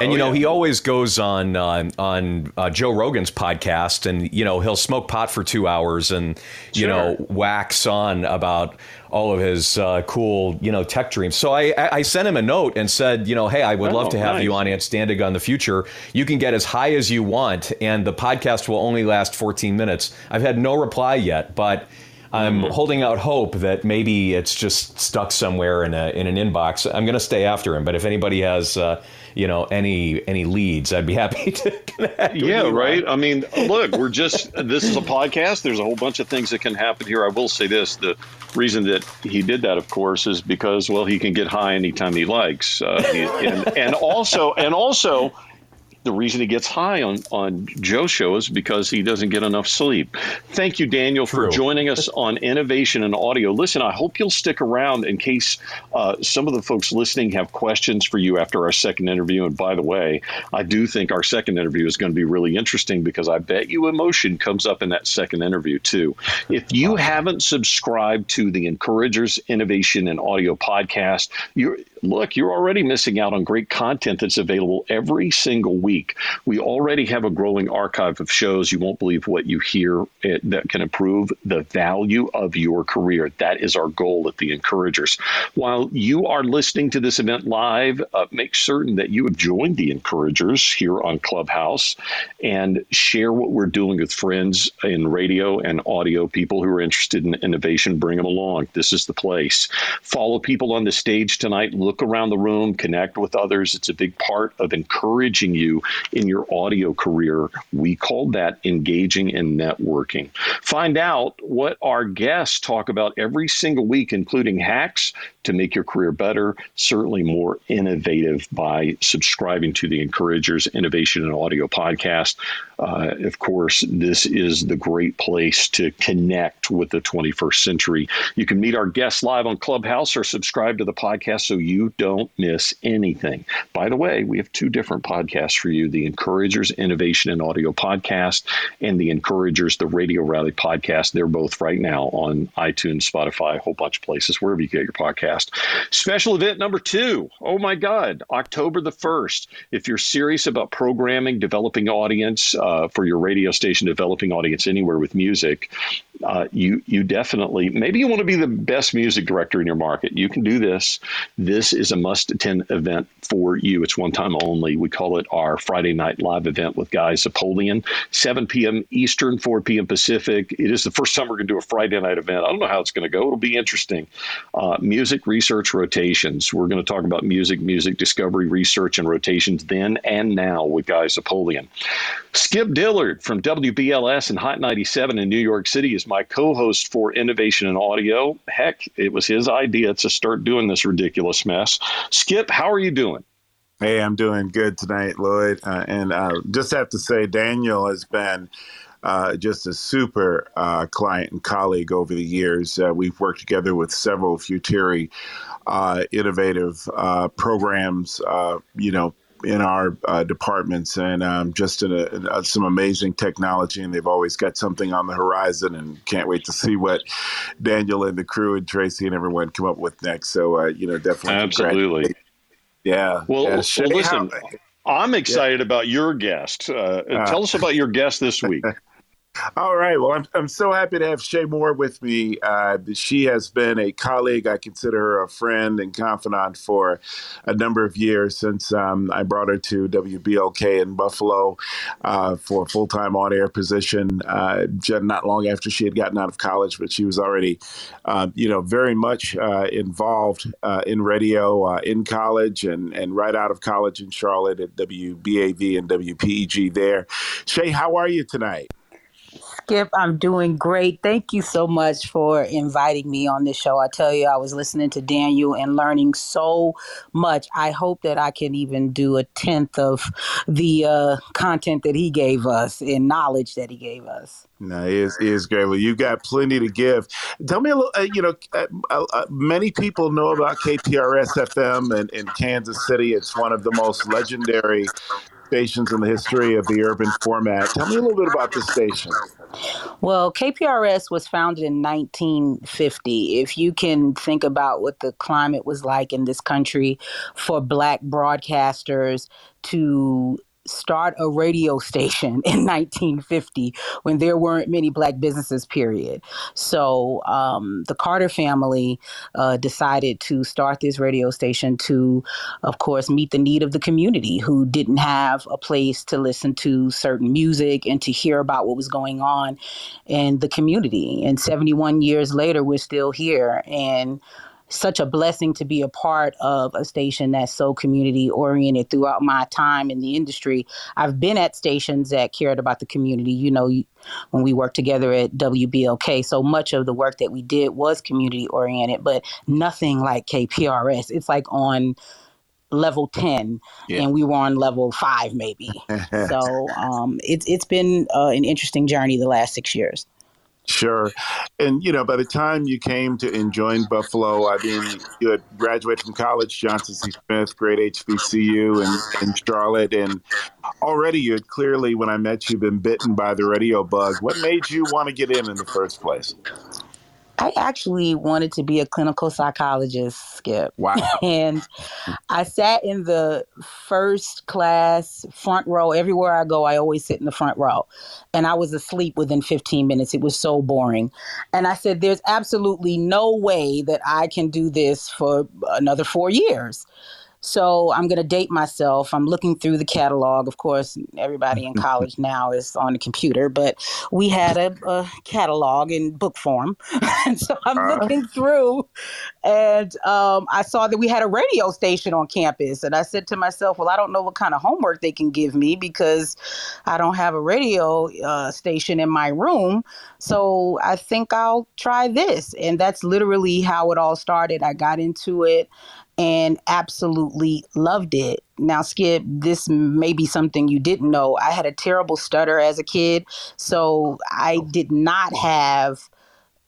[SPEAKER 2] And oh, you know, yeah. he always goes on uh, on uh, Joe Rogan's podcast, and you know, he'll smoke pot for two hours and you know wax on about all of his uh, cool you know tech dreams. So I, I sent him a note and said, you know, hey, I would oh, love to have nice. you on Standing on the Future. You can get as high as you want, and the podcast will only last 14 minutes. I've had no reply yet, but I'm mm-hmm. holding out hope that maybe it's just stuck somewhere in a in an inbox. I'm going to stay after him, but if anybody has uh, you know any any leads, I'd be happy to connect.
[SPEAKER 1] Yeah, right. I mean, look, we're just this is a podcast. There's a whole bunch of things that can happen here. I will say this: the reason that he did that, of course, is because well, he can get high anytime he likes, uh, and, and also and also the reason he gets high on, on Joe's show is because he doesn't get enough sleep. Thank you, Daniel, True. for joining us on Innovation in Audio. Listen, I hope you'll stick around in case uh, some of the folks listening have questions for you after our second interview. And by the way, I do think our second interview is going to be really interesting because I bet you emotion comes up in that second interview, too. If you haven't subscribed to the Encouragers Innovation in Audio podcast, you're look, you're already missing out on great content that's available every single week. We already have a growing archive of shows. You won't believe what you hear it, that can improve the value of your career. That is our goal at the Encouragers. While you are listening to this event live, uh, make certain that you have joined the Encouragers here on Clubhouse and share what we're doing with friends in radio and audio, people who are interested in innovation. Bring them along. This is the place. Follow people on the stage tonight look around the room, connect with others. It's a big part of encouraging you in your audio career. We call that engaging and networking. Find out what our guests talk about every single week, including hacks to make your career better, certainly more innovative by subscribing to the Encouragers Innovation in Audio podcast. Uh, of course, this is the great place to connect with the 21st century. You can meet our guests live on Clubhouse or subscribe to the podcast so you don't miss anything. By the way, we have two different podcasts for you the Encouragers Innovation in Audio podcast and the Encouragers the Radio Rally podcast. They're both right now on iTunes, Spotify, a whole bunch of places, wherever you get your podcast. Special event number two. Oh my God, October the 1st. If you're serious about programming, developing audience, uh, for your radio station developing audience anywhere with music, uh, you you definitely maybe you want to be the best music director in your market. You can do this. This is a must attend event for you. It's one time only. We call it our Friday night live event with Guy Zapoleon, 7 p.m. Eastern, 4 p.m. Pacific. It is the first time we're going to do a Friday night event. I don't know how it's going to go. It'll be interesting. Uh, music research rotations. We're going to talk about music, music discovery, research, and rotations then and now with Guy Zapoleon. Skip Dillard from WBLS and Hot 97 in New York City is my co host for Innovation in Audio. Heck, it was his idea to start doing this ridiculous mess. Skip, how are you doing?
[SPEAKER 3] Hey, I'm doing good tonight, Loyd. Uh, and uh, just have to say, Daniel has been uh, just a super uh, client and colleague over the years. Uh, we've worked together with several Futuri uh, innovative programs, you know, in our uh, departments and um, just in, a, in a, some amazing technology. And they've always got something on the horizon and can't wait to see what Daniel and the crew and Tracy and everyone come up with next. So, uh, you know, definitely.
[SPEAKER 1] Absolutely.
[SPEAKER 3] Yeah.
[SPEAKER 1] Well,
[SPEAKER 3] yeah.
[SPEAKER 1] well listen, I'm excited yeah. about your guest. Uh, tell us about your guest this week.
[SPEAKER 3] All right. Well, I'm, I'm so happy to have Shay Moore with me. Uh, she has been a colleague. I consider her a friend and confidant for a number of years since um, I brought her to WBLK in Buffalo uh, for a full time on air position. Uh, not long after she had gotten out of college, but she was already, uh, you know, very much uh, involved uh, in radio in college and, and right out of college in Charlotte at WBAV and WPEG there. Shay, how are you tonight?
[SPEAKER 4] Skip, I'm doing great. Thank you so much for inviting me on this show. I tell you, I was listening to Daniel and learning so much. I hope that I can even do a tenth of the uh, content that he gave us and knowledge that he gave us.
[SPEAKER 3] No, it is, it is great. Well, you've got plenty to give. Tell me a little, uh, you know, uh, uh, uh many people know about KPRS FM in, in Kansas City. It's one of the most legendary stations in the history of the urban format. Tell me a little bit about this station.
[SPEAKER 4] Well, KPRS was founded in 1950. If you can think about what the climate was like in this country for black broadcasters to start a radio station in 1950 when there weren't many black businesses, period. So um, the Carter family uh, decided to start this radio station to, of course, meet the need of the community who didn't have a place to listen to certain music and to hear about what was going on in the community. And 71 years later, we're still here. And such a blessing to be a part of a station that's so community oriented throughout my time in the industry. I've been at stations that cared about the community. You know, when we worked together at WBLK, so much of the work that we did was community oriented, but nothing like KPRS. It's like on level 10 yeah. and we were on level 5 maybe so um, it's it's been uh, an interesting journey the last six years
[SPEAKER 3] Sure. And, you know, by the time you came to enjoin Buffalo, I mean, you had graduated from college, Johnson C. Smith, great HBCU in, in Charlotte. And already you had clearly, when I met you, been bitten by the radio bug. What made you want to get in in the first place?
[SPEAKER 4] I actually wanted to be a clinical psychologist, Skip.
[SPEAKER 3] Wow.
[SPEAKER 4] and I sat in the first class, front row. Everywhere I go, I always sit in the front row. And I was asleep within 15 minutes. It was so boring. And I said, There's absolutely no way that I can do this for another four years. So I'm going to date myself. I'm looking through the catalog. Of course, everybody in college now is on the computer, but we had a, a catalog in book form. and so I'm uh-huh. looking through and um, I saw that we had a radio station on campus. And I said to myself, well, I don't know what kind of homework they can give me because I don't have a radio uh, station in my room. So I think I'll try this. And that's literally how it all started. I got into it and absolutely loved it. Now, Skip, this may be something you didn't know. I had a terrible stutter as a kid, so I oh. did not have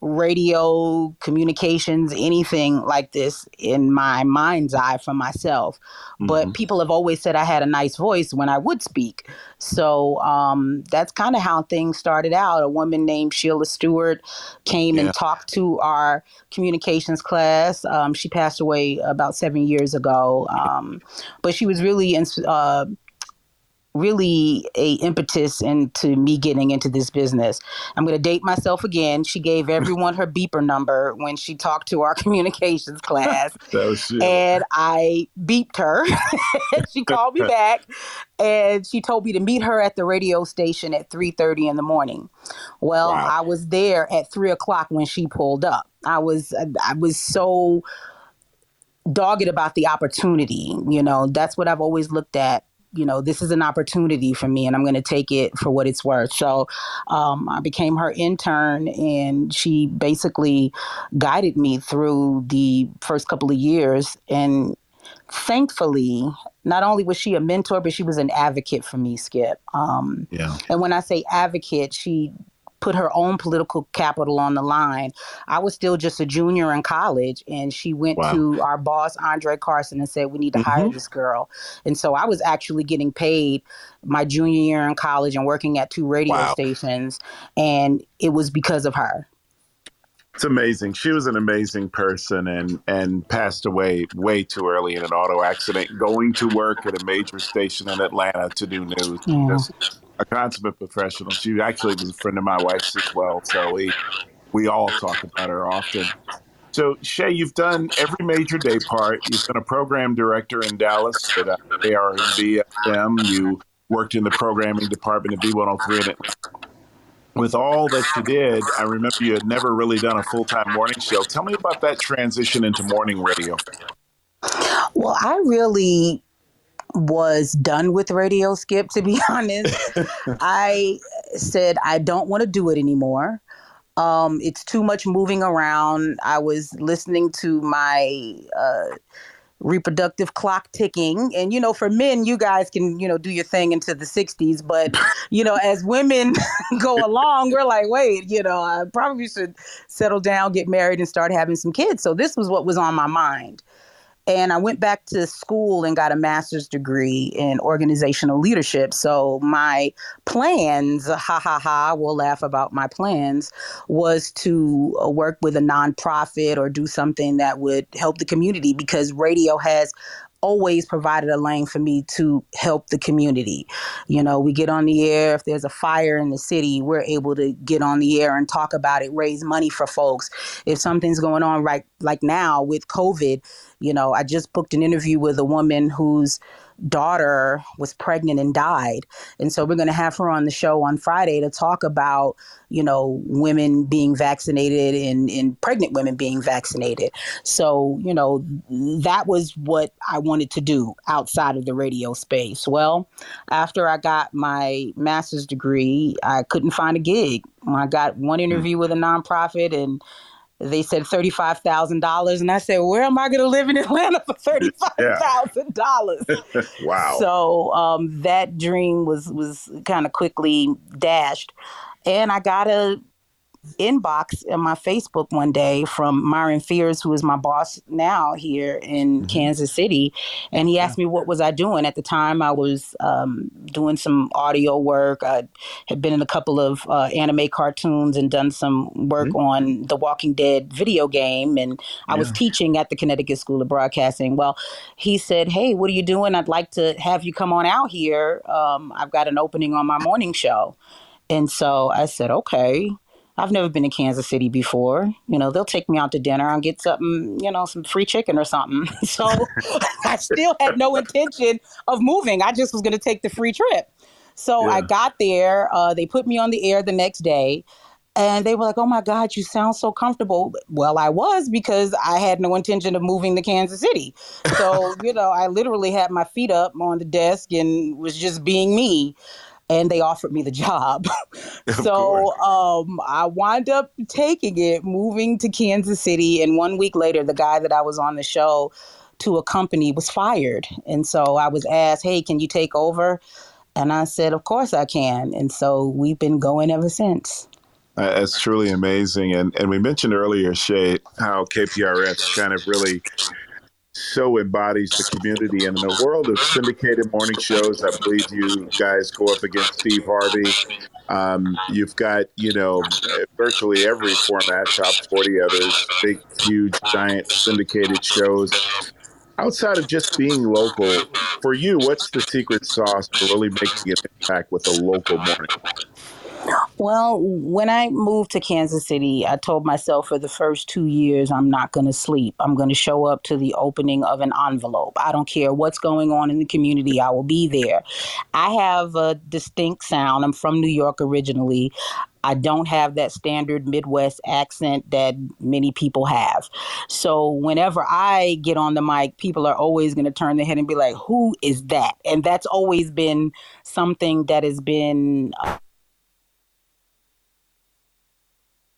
[SPEAKER 4] radio, communications, anything like this in my mind's eye for myself. Mm-hmm. But people have always said I had a nice voice when I would speak. So um, that's kind of how things started out. A woman named Sheila Stewart came yeah. and talked to our communications class. Um, she passed away about seven years ago. Um, but she was really uh, really a impetus into me getting into this business. I'm going to date myself again. She gave everyone her beeper number when she talked to our communications class. and I beeped her. she called me back and she told me to meet her at the radio station at 3.30 in the morning. Well, wow. I was there at 3 o'clock when she pulled up. I was I was so dogged about the opportunity. You know, that's what I've always looked at you know, this is an opportunity for me and I'm going to take it for what it's worth. So um, I became her intern and she basically guided me through the first couple of years. And thankfully, not only was she a mentor, but she was an advocate for me, Skip. Um, yeah. And when I say advocate, she put her own political capital on the line. I was still just a junior in college, and she went wow. to our boss, Andre Carson, and said, We need to mm-hmm. hire this girl. And so I was actually getting paid my junior year in college and working at two radio wow. stations, and it was because of her.
[SPEAKER 3] It's amazing. She was an amazing person and and passed away way too early in an auto accident, going to work at a major station in Atlanta to do news. Yeah a consummate professional. She actually was a friend of my wife's as well. So we we all talk about her often. So Shay, you've done every major day part. You've been a program director in Dallas at uh, KRNB FM. You worked in the programming department at B103 and with all that you did, I remember you had never really done a full time morning show. Tell me about that transition into morning radio.
[SPEAKER 4] Well, I really was done with radio skip to be honest. I said i don't want to do it anymore. Um, it's too much moving around. I was listening to my uh, reproductive clock ticking. And you know for men you guys can you know do your thing into the 60s but you know as women go along we're like wait you know i probably should settle down get married and start having some kids. So this was what was on my mind and I went back to school and got a master's degree in organizational leadership. So my plans, ha ha ha, we'll laugh about my plans, was to uh, work with a nonprofit or do something that would help the community because radio has always provided a lane for me to help the community. You know, we get on the air. If there's a fire in the city, we're able to get on the air and talk about it, raise money for folks. If something's going on right like now with COVID, you know, I just booked an interview with a woman who's daughter was pregnant and died. And so we're going to have her on the show on Friday to talk about, you know, women being vaccinated and, and pregnant women being vaccinated. So, you know, that was what I wanted to do outside of the radio space. Well, after I got my master's degree, I couldn't find a gig. I got one hmm. interview with a nonprofit and they said $35,000. And I said, where am I going to live in Atlanta for $35,000?
[SPEAKER 3] wow.
[SPEAKER 4] So um, that dream was, was kind of quickly dashed. And I got a inbox in my Facebook one day from Myron Fears, who is my boss now here in mm-hmm. Kansas City, and he asked yeah. me what was I doing. At the time, I was um, doing some audio work. I had been in a couple of uh, anime cartoons and done some work mm-hmm. on the Walking Dead video game, and I yeah. was teaching at the Connecticut School of Broadcasting. Well, he said, "Hey, what are you doing? I'd like to have you come on out here. Um, I've got an opening on my morning show." And so I said, "Okay." I've never been to Kansas City before. You know, they'll take me out to dinner and get something, you know, some free chicken or something. So I still had no intention of moving. I just was going to take the free trip. So yeah. I got there. Uh, they put me on the air the next day. And they were like, oh my God, you sound so comfortable. Well, I was because I had no intention of moving to Kansas City. So, you know, I literally had my feet up on the desk and was just being me and they offered me the job. so um, I wound up taking it, moving to Kansas City. And one week later, the guy that I was on the show to a company was fired. And so I was asked, hey, can you take over? And I said, of course I can. And so we've been going ever since.
[SPEAKER 3] That's truly amazing. And and we mentioned earlier, Shay, how KPRS kind of really so embodies the community. And in the world of syndicated morning shows, I believe you guys go up against Steve Harvey. Um, you've got, you know, virtually every format, top 40 others, big, huge, giant syndicated shows. Outside of just being local, for you, what's the secret sauce to really making an impact with a local morning?
[SPEAKER 4] Well, when I moved to Kansas City, I told myself for the first two years, I'm not going to sleep. I'm going to show up to the opening of an envelope. I don't care what's going on in the community, I will be there. I have a distinct sound. I'm from New York originally. I don't have that standard Midwest accent that many people have. So whenever I get on the mic, people are always going to turn their head and be like, "Who is that?" And that's always been something that has been uh,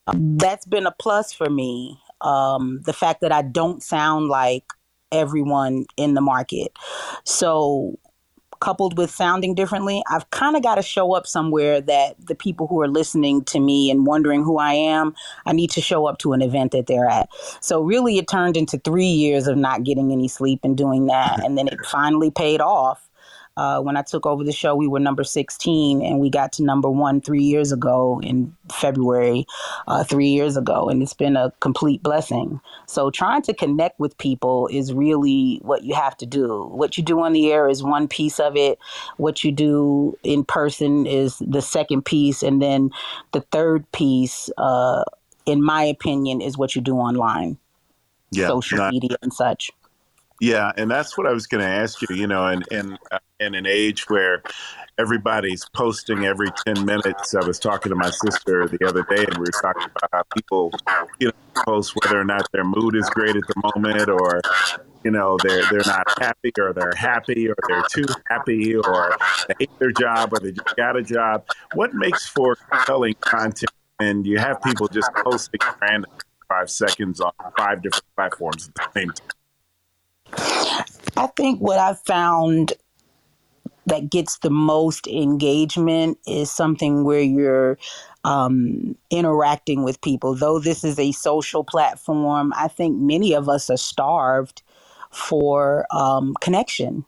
[SPEAKER 4] that's been a plus for me. Um, the fact that I don't sound like everyone in the market. So, coupled with sounding differently, I've kind of got to show up somewhere that the people who are listening to me and wondering who I am, I need to show up to an event that they're at. So, really, it turned into three years of not getting any sleep and doing that. And then it finally paid off uh, when I took over the show, we were number 16, and we got to number one three years ago in February, uh, three years ago, and it's been a complete blessing. So, trying to connect with people is really what you have to do. What you do on the air is one piece of it, what you do in person is the second piece, and then the third piece, uh, in my opinion, is what you do online. Yeah, social not- media and such.
[SPEAKER 3] Yeah, and that's what I was going to ask you. You know, and and uh, in an age where everybody's posting every 10 minutes. I was talking to my sister the other day and we were talking about how people, you know, post whether or not their mood is great at the moment or, you know, they're, they're not happy or they're happy or they're too happy or they hate their job or they just got a job. What makes for compelling content? And you have people just posting random five seconds on five different platforms at the same time.
[SPEAKER 4] I think what I've found that gets the most engagement is something where you're um, interacting with people. Though this is a social platform, I think many of us are starved for um, connection.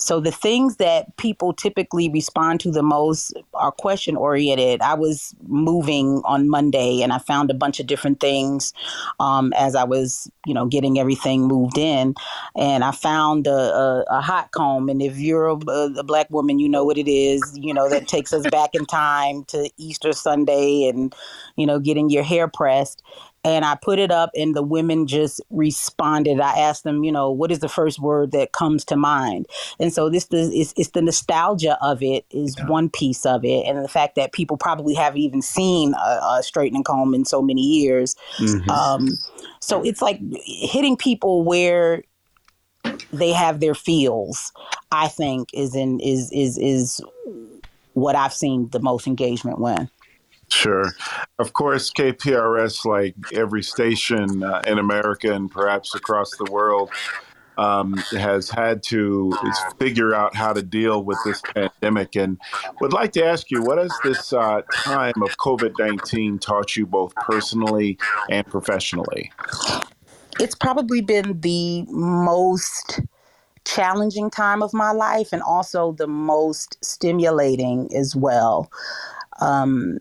[SPEAKER 4] So the things that people typically respond to the most are question oriented. I was moving on Monday and I found a bunch of different things um, as I was, you know, getting everything moved in. And I found a, a, a hot comb. And if you're a, a, black woman, you know what it is, you know, that takes us back in time to Easter Sunday and, you know, getting your hair pressed and I put it up, and the women just responded. I asked them, you know, what is the first word that comes to mind? And so this is it's the nostalgia of it is yeah. one piece of it, and the fact that people probably haven't even seen a, a straightening comb in so many years. Mm-hmm. Um, so it's like hitting people where they have their feels. I think is in is is is what I've seen the most engagement when.
[SPEAKER 3] Sure. Of course, KPRS, like every station uh, in America and perhaps across the world, um, has had to figure out how to deal with this pandemic. And would like to ask you, what has this uh, time of COVID 19 taught you both personally and professionally?
[SPEAKER 4] It's probably been the most challenging time of my life and also the most stimulating as well. Um,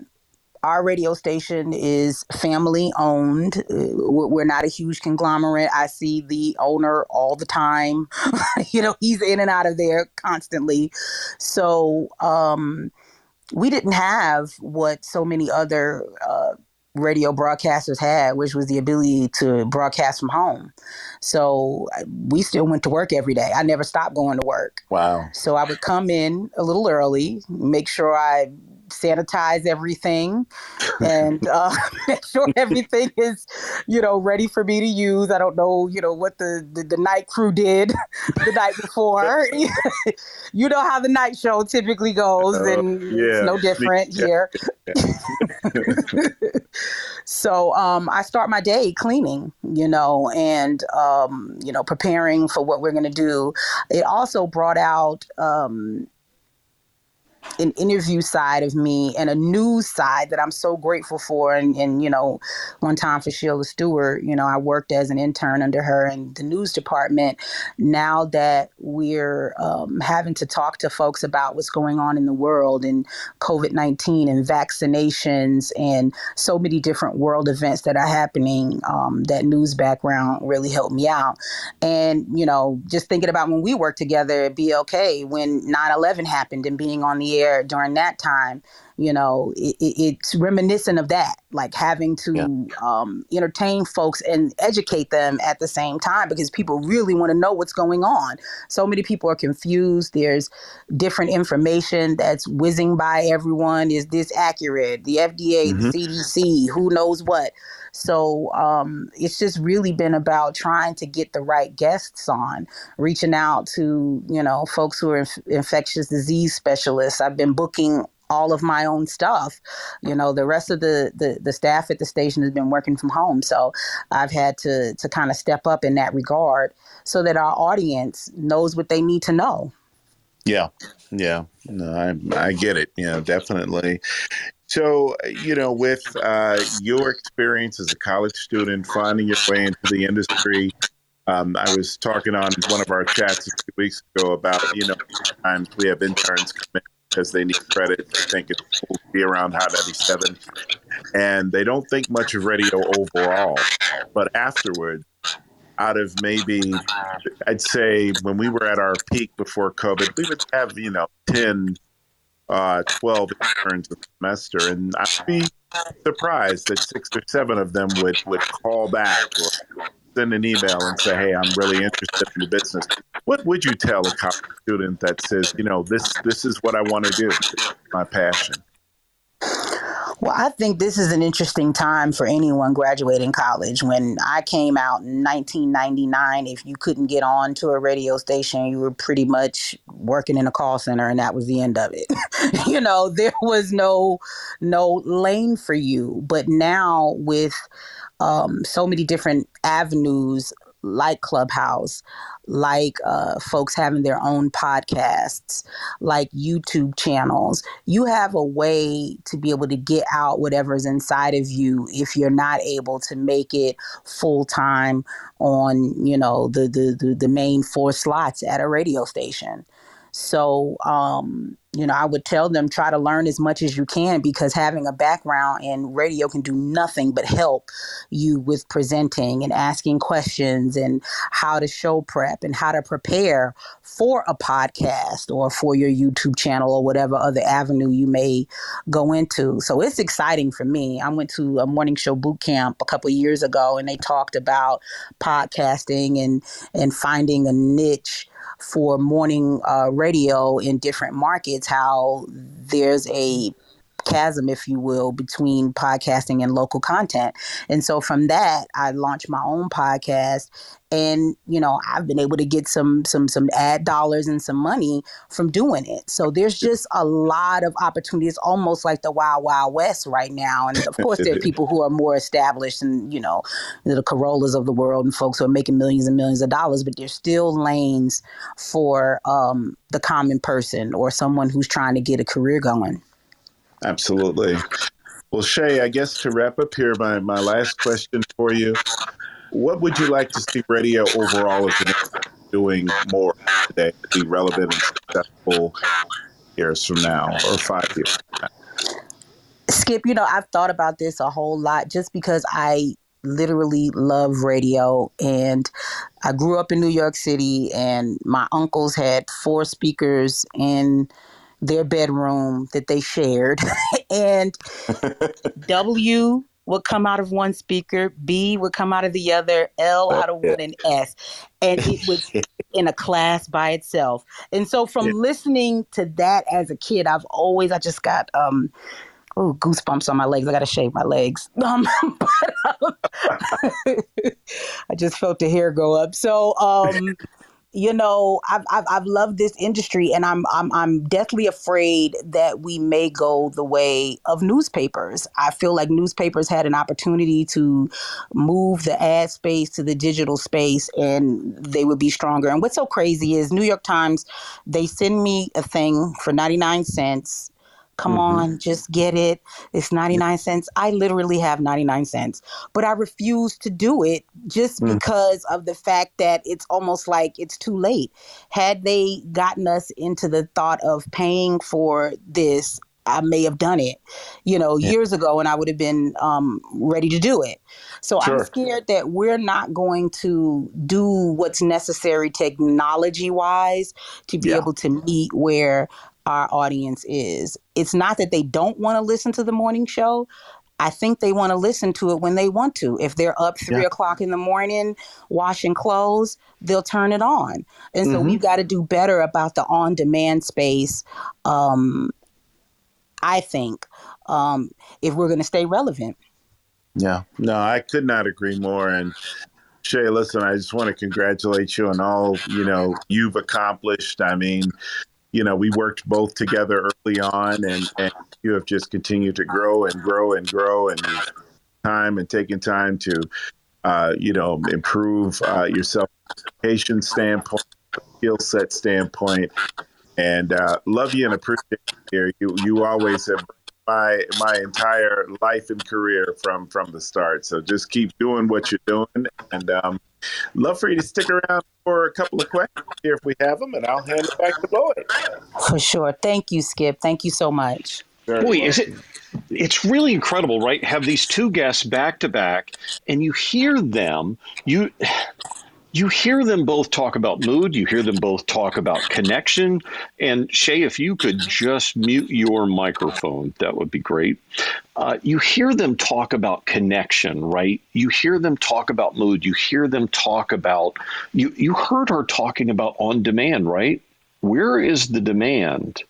[SPEAKER 4] our radio station is family owned. Uh, we're not a huge conglomerate. I see the owner all the time. you know, he's in and out of there constantly. So, um, we didn't have what so many other uh, radio broadcasters had, which was the ability to broadcast from home. So we still went to work every day. I never stopped going to work.
[SPEAKER 3] Wow.
[SPEAKER 4] So I would come in a little early, make sure I sanitize everything and uh, make sure everything is, you know, ready for me to use. I don't know, you know, what the, the, the night crew did the night before. you know how the night show typically goes, uh, and yeah. it's no different yeah. here. so um, I start my day cleaning, you know, and, um, you know, preparing for what we're going to do. It also brought out, um, an interview side of me and a news side that I'm so grateful for. And, and, you know, one time for Sheila Stewart, you know, I worked as an intern under her in the news department. Now that we're um, having to talk to folks about what's going on in the world and COVID 19 and vaccinations and so many different world events that are happening, um, that news background really helped me out. And, you know, just thinking about when we worked together at BLK when 9 11 happened and being on the air during that time you know it, it's reminiscent of that like having to yeah. um, entertain folks and educate them at the same time because people really want to know what's going on. So many people are confused. There's different information that's whizzing by everyone. Is this accurate? The fda mm-hmm. the cdc who knows what so um, it's just really been about trying to get the right guests on, reaching out to you know folks who are inf- infectious disease specialists. I've been booking all of my own stuff. You know, the rest of the, the, the staff at the station has been working from home. So I've had to, to kind of step up in that regard so that our audience knows what they need to know.
[SPEAKER 3] Yeah. Yeah. No, I, I get it. Yeah, definitely. So, you know, with uh, your experience as a college student, finding your way into the industry, um, I was talking on one of our chats a few weeks ago about, you know, times we have interns come in because they need credit. They think it will be around Hot 97. And they don't think much of radio overall. But afterward, out of maybe, I'd say when we were at our peak before COVID, we would have, you know, 10 uh, 12 interns a semester. And I'd be surprised that six or seven of them would, would call back or send an email and say, "Hey, I'm really interested in the business." What would you tell a college student that says, "You know, this this is what I want to do, my passion"?
[SPEAKER 4] Well, I think this is an interesting time for anyone graduating college. When I came out in 1999, if you couldn't get on to a radio station, you were pretty much working in a call center, and that was the end of it. you know, there was no no lane for you. But now with um, so many different avenues like Clubhouse, like uh, folks having their own podcasts, like YouTube channels. You have a way to be able to get out whatever's inside of you if you're not able to make it full time on, you know, the, the, the, the main four slots at a radio station. So, um, you know, I would tell them try to learn as much as you can because having a background in radio can do nothing but help you with presenting and asking questions and how to show prep and how to prepare for a podcast or for your YouTube channel or whatever other avenue you may go into. So it's exciting for me. I went to a morning show boot camp a couple years ago and they talked about podcasting and and finding a niche for morning uh, radio in different markets, how there's a chasm, if you will, between podcasting and local content. And so from that, I launched my own podcast. And you know i've been able to get some some some ad dollars and some money from doing it. So there's just a lot of opportunities almost like the wild wild west right now. And of course there are people who are more established and you know the Carollas of the world and folks who are making millions and millions of dollars but there's still lanes for um, the common person or someone who's trying to get a career going
[SPEAKER 3] Absolutely. Well, Shay, I guess to wrap up here, my, my last question for you. What would you like to see radio overall as an doing more today to be relevant and successful years from now or five years?
[SPEAKER 4] Skip, you know, I've thought about this a whole lot just because I literally love radio and I grew up in New York City and my uncles had four speakers in their bedroom that they shared. and W would come out of one speaker, B would come out of the other, L out of one, and S. And it was in a class by itself. And so from yeah. listening to that as a kid, I've always, I just got, um, oh, goosebumps on my legs. I got to shave my legs. Um, but, um, I just felt the hair go up. So, um, you know, I've, I've, I've loved this industry, and I'm I'm I'm deathly afraid that we may go the way of newspapers. I feel like newspapers had an opportunity to move the ad space to the digital space, and they would be stronger. And what's so crazy is New York Times, they send me a thing for ninety nine cents Come mm-hmm. on, just get it. It's 99 cents. I literally have 99 cents, but I refuse to do it just mm. because of the fact that it's almost like it's too late. Had they gotten us into the thought of paying for this, I may have done it, you know, yeah. years ago, and I would have been um, ready to do it. So sure. I'm scared that we're not going to do what's necessary technology wise to be yeah. able to meet where our audience is. It's not that they don't want to listen to the morning show. I think they want to listen to it when they want to. If they're up three yeah. o'clock in the morning washing clothes, they'll turn it on. And so mm-hmm. we've got to do better about the on demand space, um, I think, um, if we're going to stay relevant.
[SPEAKER 3] Yeah, no, I could not agree more. And Shay, listen, I just want to congratulate you on all you know you've accomplished. I mean, you know, we worked both together early on, and, and you have just continued to grow and grow and grow, and time and taking time to, uh, you know, improve uh, your self education standpoint, skill set standpoint, and uh, love you and appreciate you. You, you always have my my entire life and career from from the start. So just keep doing what you're doing, and um, love for you to stick around for a couple of questions here if we have them, and I'll hand it back to Loyd.
[SPEAKER 4] For sure. Thank you, Skip. Thank you so much.
[SPEAKER 1] Very Boy, well. is it it's really incredible, right? Have these two guests back to back, and you hear them. You you hear them both talk about mood. You hear them both talk about connection. And Shay, if you could just mute your microphone, that would be great. Uh, you hear them talk about connection, right? You hear them talk about mood. You hear them talk about, you, you heard her talking about on demand, right? Where is the demand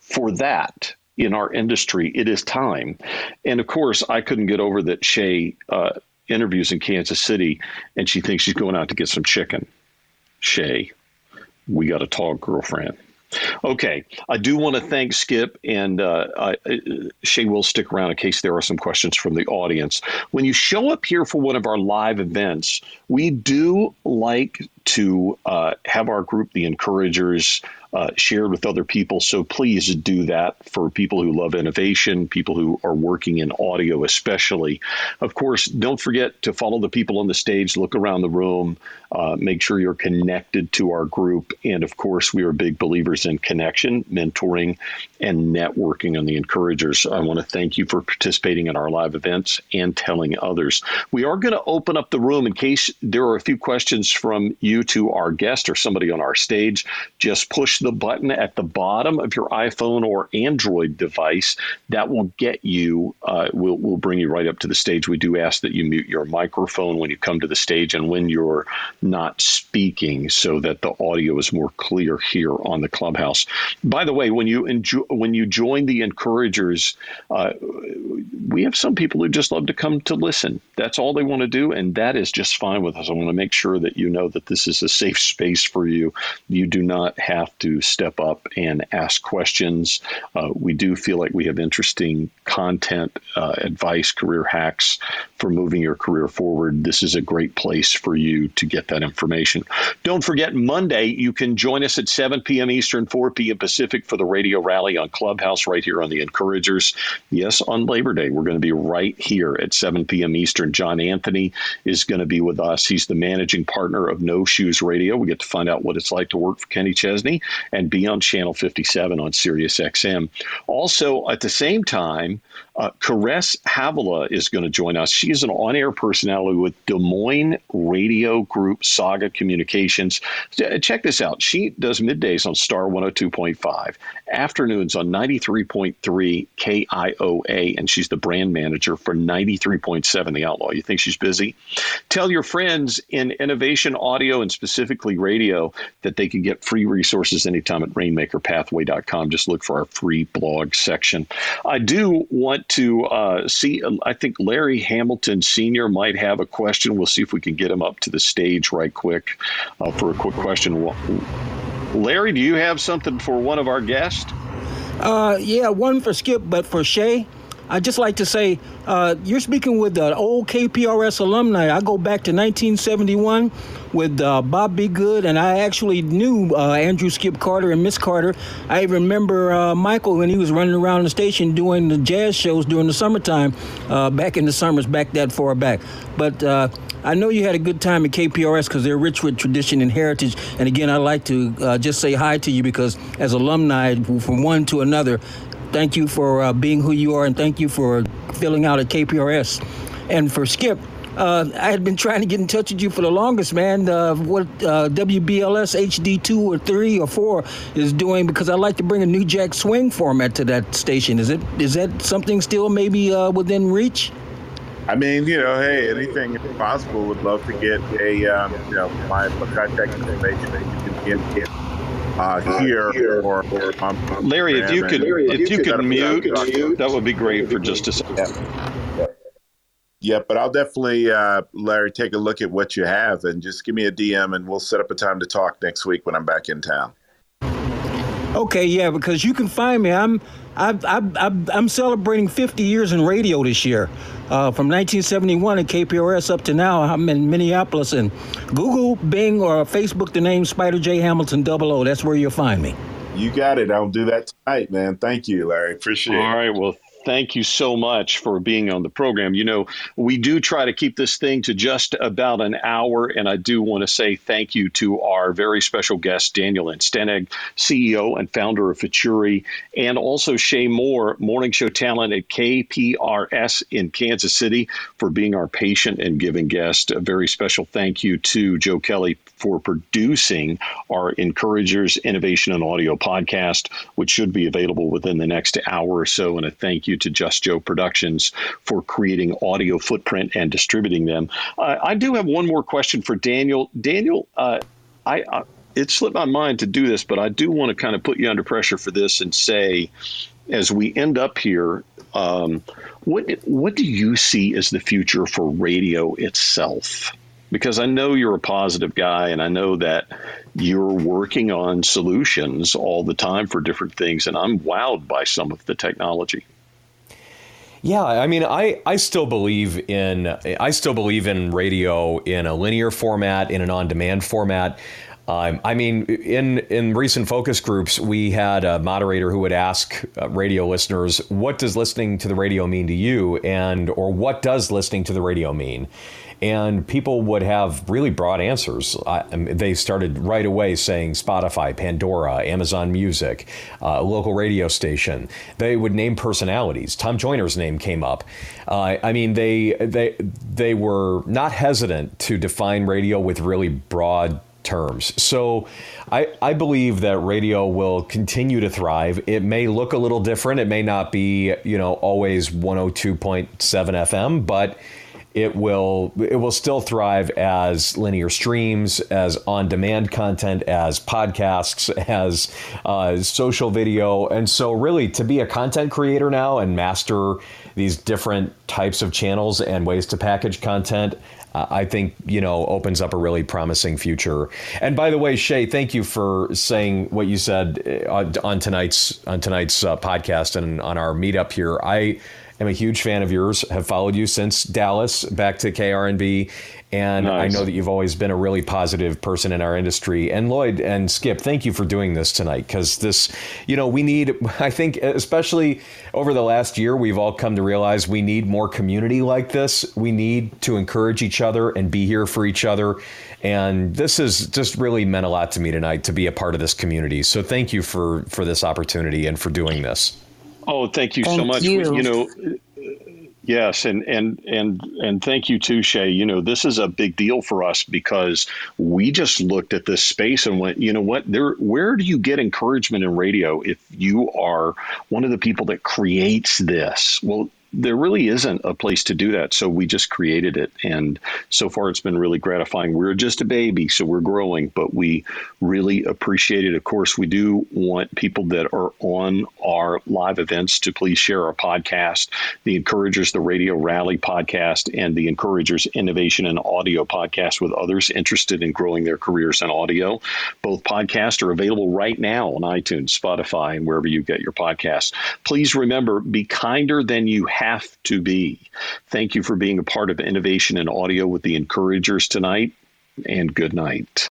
[SPEAKER 1] for that? in our industry, it is time. And of course, I couldn't get over that Shay uh, interviews in Kansas City, and she thinks she's going out to get some chicken. Shay, we got a tall girlfriend. Okay, I do want to thank Skip and uh, I, Shay will stick around in case there are some questions from the audience. When you show up here for one of our live events, we do like to uh, have our group, the Encouragers, uh, shared with other people. So please do that for people who love innovation, people who are working in audio, especially. Of course, don't forget to follow the people on the stage, look around the room, uh, make sure you're connected to our group. And of course, we are big believers in connection, mentoring, and networking on the Encouragers. I want to thank you for participating in our live events and telling others. We are going to open up the room in case there are a few questions from you to our guest or somebody on our stage. Just push the button at the bottom of your iPhone or Android device. That will get you, uh, will will bring you right up to the stage. We do ask that you mute your microphone when you come to the stage and when you're not speaking so that the audio is more clear here on the clubhouse. By the way, when you enjoy, when you join the encouragers, uh, we have some people who just love to come to listen. That's all they want to do, and that is just fine with us. I want to make sure that you know that this is a safe space for you. You do not have to step up and ask questions. Uh, we do feel like we have interesting content, uh, advice, career hacks for moving your career forward. This is a great place for you to get that information. Don't forget, Monday, you can join us at 7 p.m. Eastern, 4 p.m. Pacific for the radio rally on Clubhouse right here on the Encouragers. Yes, on Labor Day, we're going to be right here at 7 p.m. Eastern. John Anthony is going to be with us. He's the managing partner of No Shoes Radio. We get to find out what it's like to work for Kenny Chesney and be on Channel 57 on Sirius XM. Also, at the same time, Uh, Caress Havila is going to join us. She is an on air personality with Des Moines Radio Group Saga Communications. Check this out. She does middays on Star 102.5, afternoons on 93.3 KIOA, and she's the brand manager for 93.7 The Outlaw. You think she's busy? Tell your friends in innovation audio and specifically radio that they can get free resources anytime at rainmakerpathway.com. Just look for our free blog section. I do want to uh, see, I think Larry Hamilton Sr. might have a question. We'll see if we can get him up to the stage right quick uh, for a quick question. Larry, do you have something for one of our guests?
[SPEAKER 5] Uh, yeah, one for Skip, but for Shay. I'd just like to say, uh, you're speaking with the old KPRS alumni. I go back to 1971 with uh, Bob B. Good, and I actually knew uh, Andrew Skip Carter and Miss Carter. I remember uh, Michael when he was running around the station doing the jazz shows during the summertime, uh, back in the summers, back that far back. But uh, I know you had a good time at KPRS because they're rich with tradition and heritage. And again, I'd like to uh, just say hi to you because as alumni from one to another, thank you for uh, being who you are, and thank you for filling out at KPRS. And for Skip, uh, I had been trying to get in touch with you for the longest, man. Uh, what uh, WBLS HD two or three or four is doing because I like to bring a new jack swing format to that station. Is it is that something still maybe uh, within reach?
[SPEAKER 3] I mean, you know, hey, anything is possible. Would love to get a, um, you know, my contact information that you can get uh, here or, or
[SPEAKER 1] Larry, if you could, Larry, if you, you could mute, that would be great for just a second.
[SPEAKER 3] Yeah. yeah, but I'll definitely, uh, Larry, take a look at what you have and just give me a DM and we'll set up a time to talk next week when I'm back in town.
[SPEAKER 5] Okay, yeah, because you can find me. I'm I, I, I'm celebrating 50 years in radio this year. Uh, from 1971 at KPRS up to now, I'm in Minneapolis. And Google, Bing, or Facebook the name Spider J Hamilton 00. That's where you'll find me.
[SPEAKER 3] You got it. I'll do that tonight, man. Thank you, Larry. Appreciate
[SPEAKER 1] All it. All right. Well, thank you so much for being on the program. You know, we do try to keep this thing to just about an hour, and I do want to say thank you to our very special guest, Daniel Anstandig, CEO and founder of Futuri, and also Shay Moore, morning show talent at KPRS in Kansas City, for being our patient and giving guest. A very special thank you to Joe Kelly for producing our Encouragers Innovation and Audio podcast, which should be available within the next hour or so. And a thank you to Just Joe Productions for creating audio footprint and distributing them. Uh, I do have one more question for Daniel. Daniel, uh, I, I it slipped my mind to do this, but I do want to kind of put you under pressure for this and say, as we end up here, um, what what do you see as the future for radio itself? because I know you're a positive guy and I know that you're working on solutions all the time for different things. And I'm wowed by some of the technology.
[SPEAKER 2] Yeah, I mean, I, I still believe in I still believe in radio in a linear format, in an on-demand format. Um, I mean, in in recent focus groups, we had a moderator who would ask uh, radio listeners, "What does listening to the radio mean to you?" and or "What does listening to the radio mean?" And people would have really broad answers. I, they started right away saying Spotify, Pandora, Amazon Music, uh, local radio station. They would name personalities. Tom Joyner's name came up. Uh, I mean, they they they were not hesitant to define radio with really broad terms. So I, I believe that radio will continue to thrive. It may look a little different. It may not be, you know, always 102.7 FM, but it will it will still thrive as linear streams, as on demand content, as podcasts, as uh, social video, and so really to be a content creator now and master these different types of channels and ways to package content. Uh, I think you know opens up a really promising future. And by the way, Shay, thank you for saying what you said uh, on, on tonight's on tonight's uh, podcast and on our meetup here. I am a huge fan of yours. Have followed you since Dallas, back to KRNB, and nice. I know that you've always been a really positive person in our industry. And Loyd and Skip, thank you for doing this tonight because this, you know, we need. I think especially over the last year, we've all come to realize we need more community like this. We need to encourage each other and be here for each other. And this has just really meant a lot to me tonight to be a part of this community. So thank you for for this opportunity and for doing this.
[SPEAKER 1] Oh, thank you thank so much. You. you know, Yes, and and and and thank you too, Shay. You know, this is a big deal for us because we just looked at this space and went, you know what? There, where do you get encouragement in radio if you are one of the people that creates this? Well, there really isn't a place to do that. So we just created it. And so far, it's been really gratifying. We're just a baby, so we're growing, but we really appreciate it. Of course, we do want people that are on our live events to please share our podcast, the Encouragers, the Radio Rally podcast, and the Encouragers Innovation and Audio podcast with others interested in growing their careers in audio. Both podcasts are available right now on iTunes, Spotify, and wherever you get your podcasts. Please remember be kinder than you have have to be. Thank you for being a part of innovation in audio with the encouragers tonight, and good night.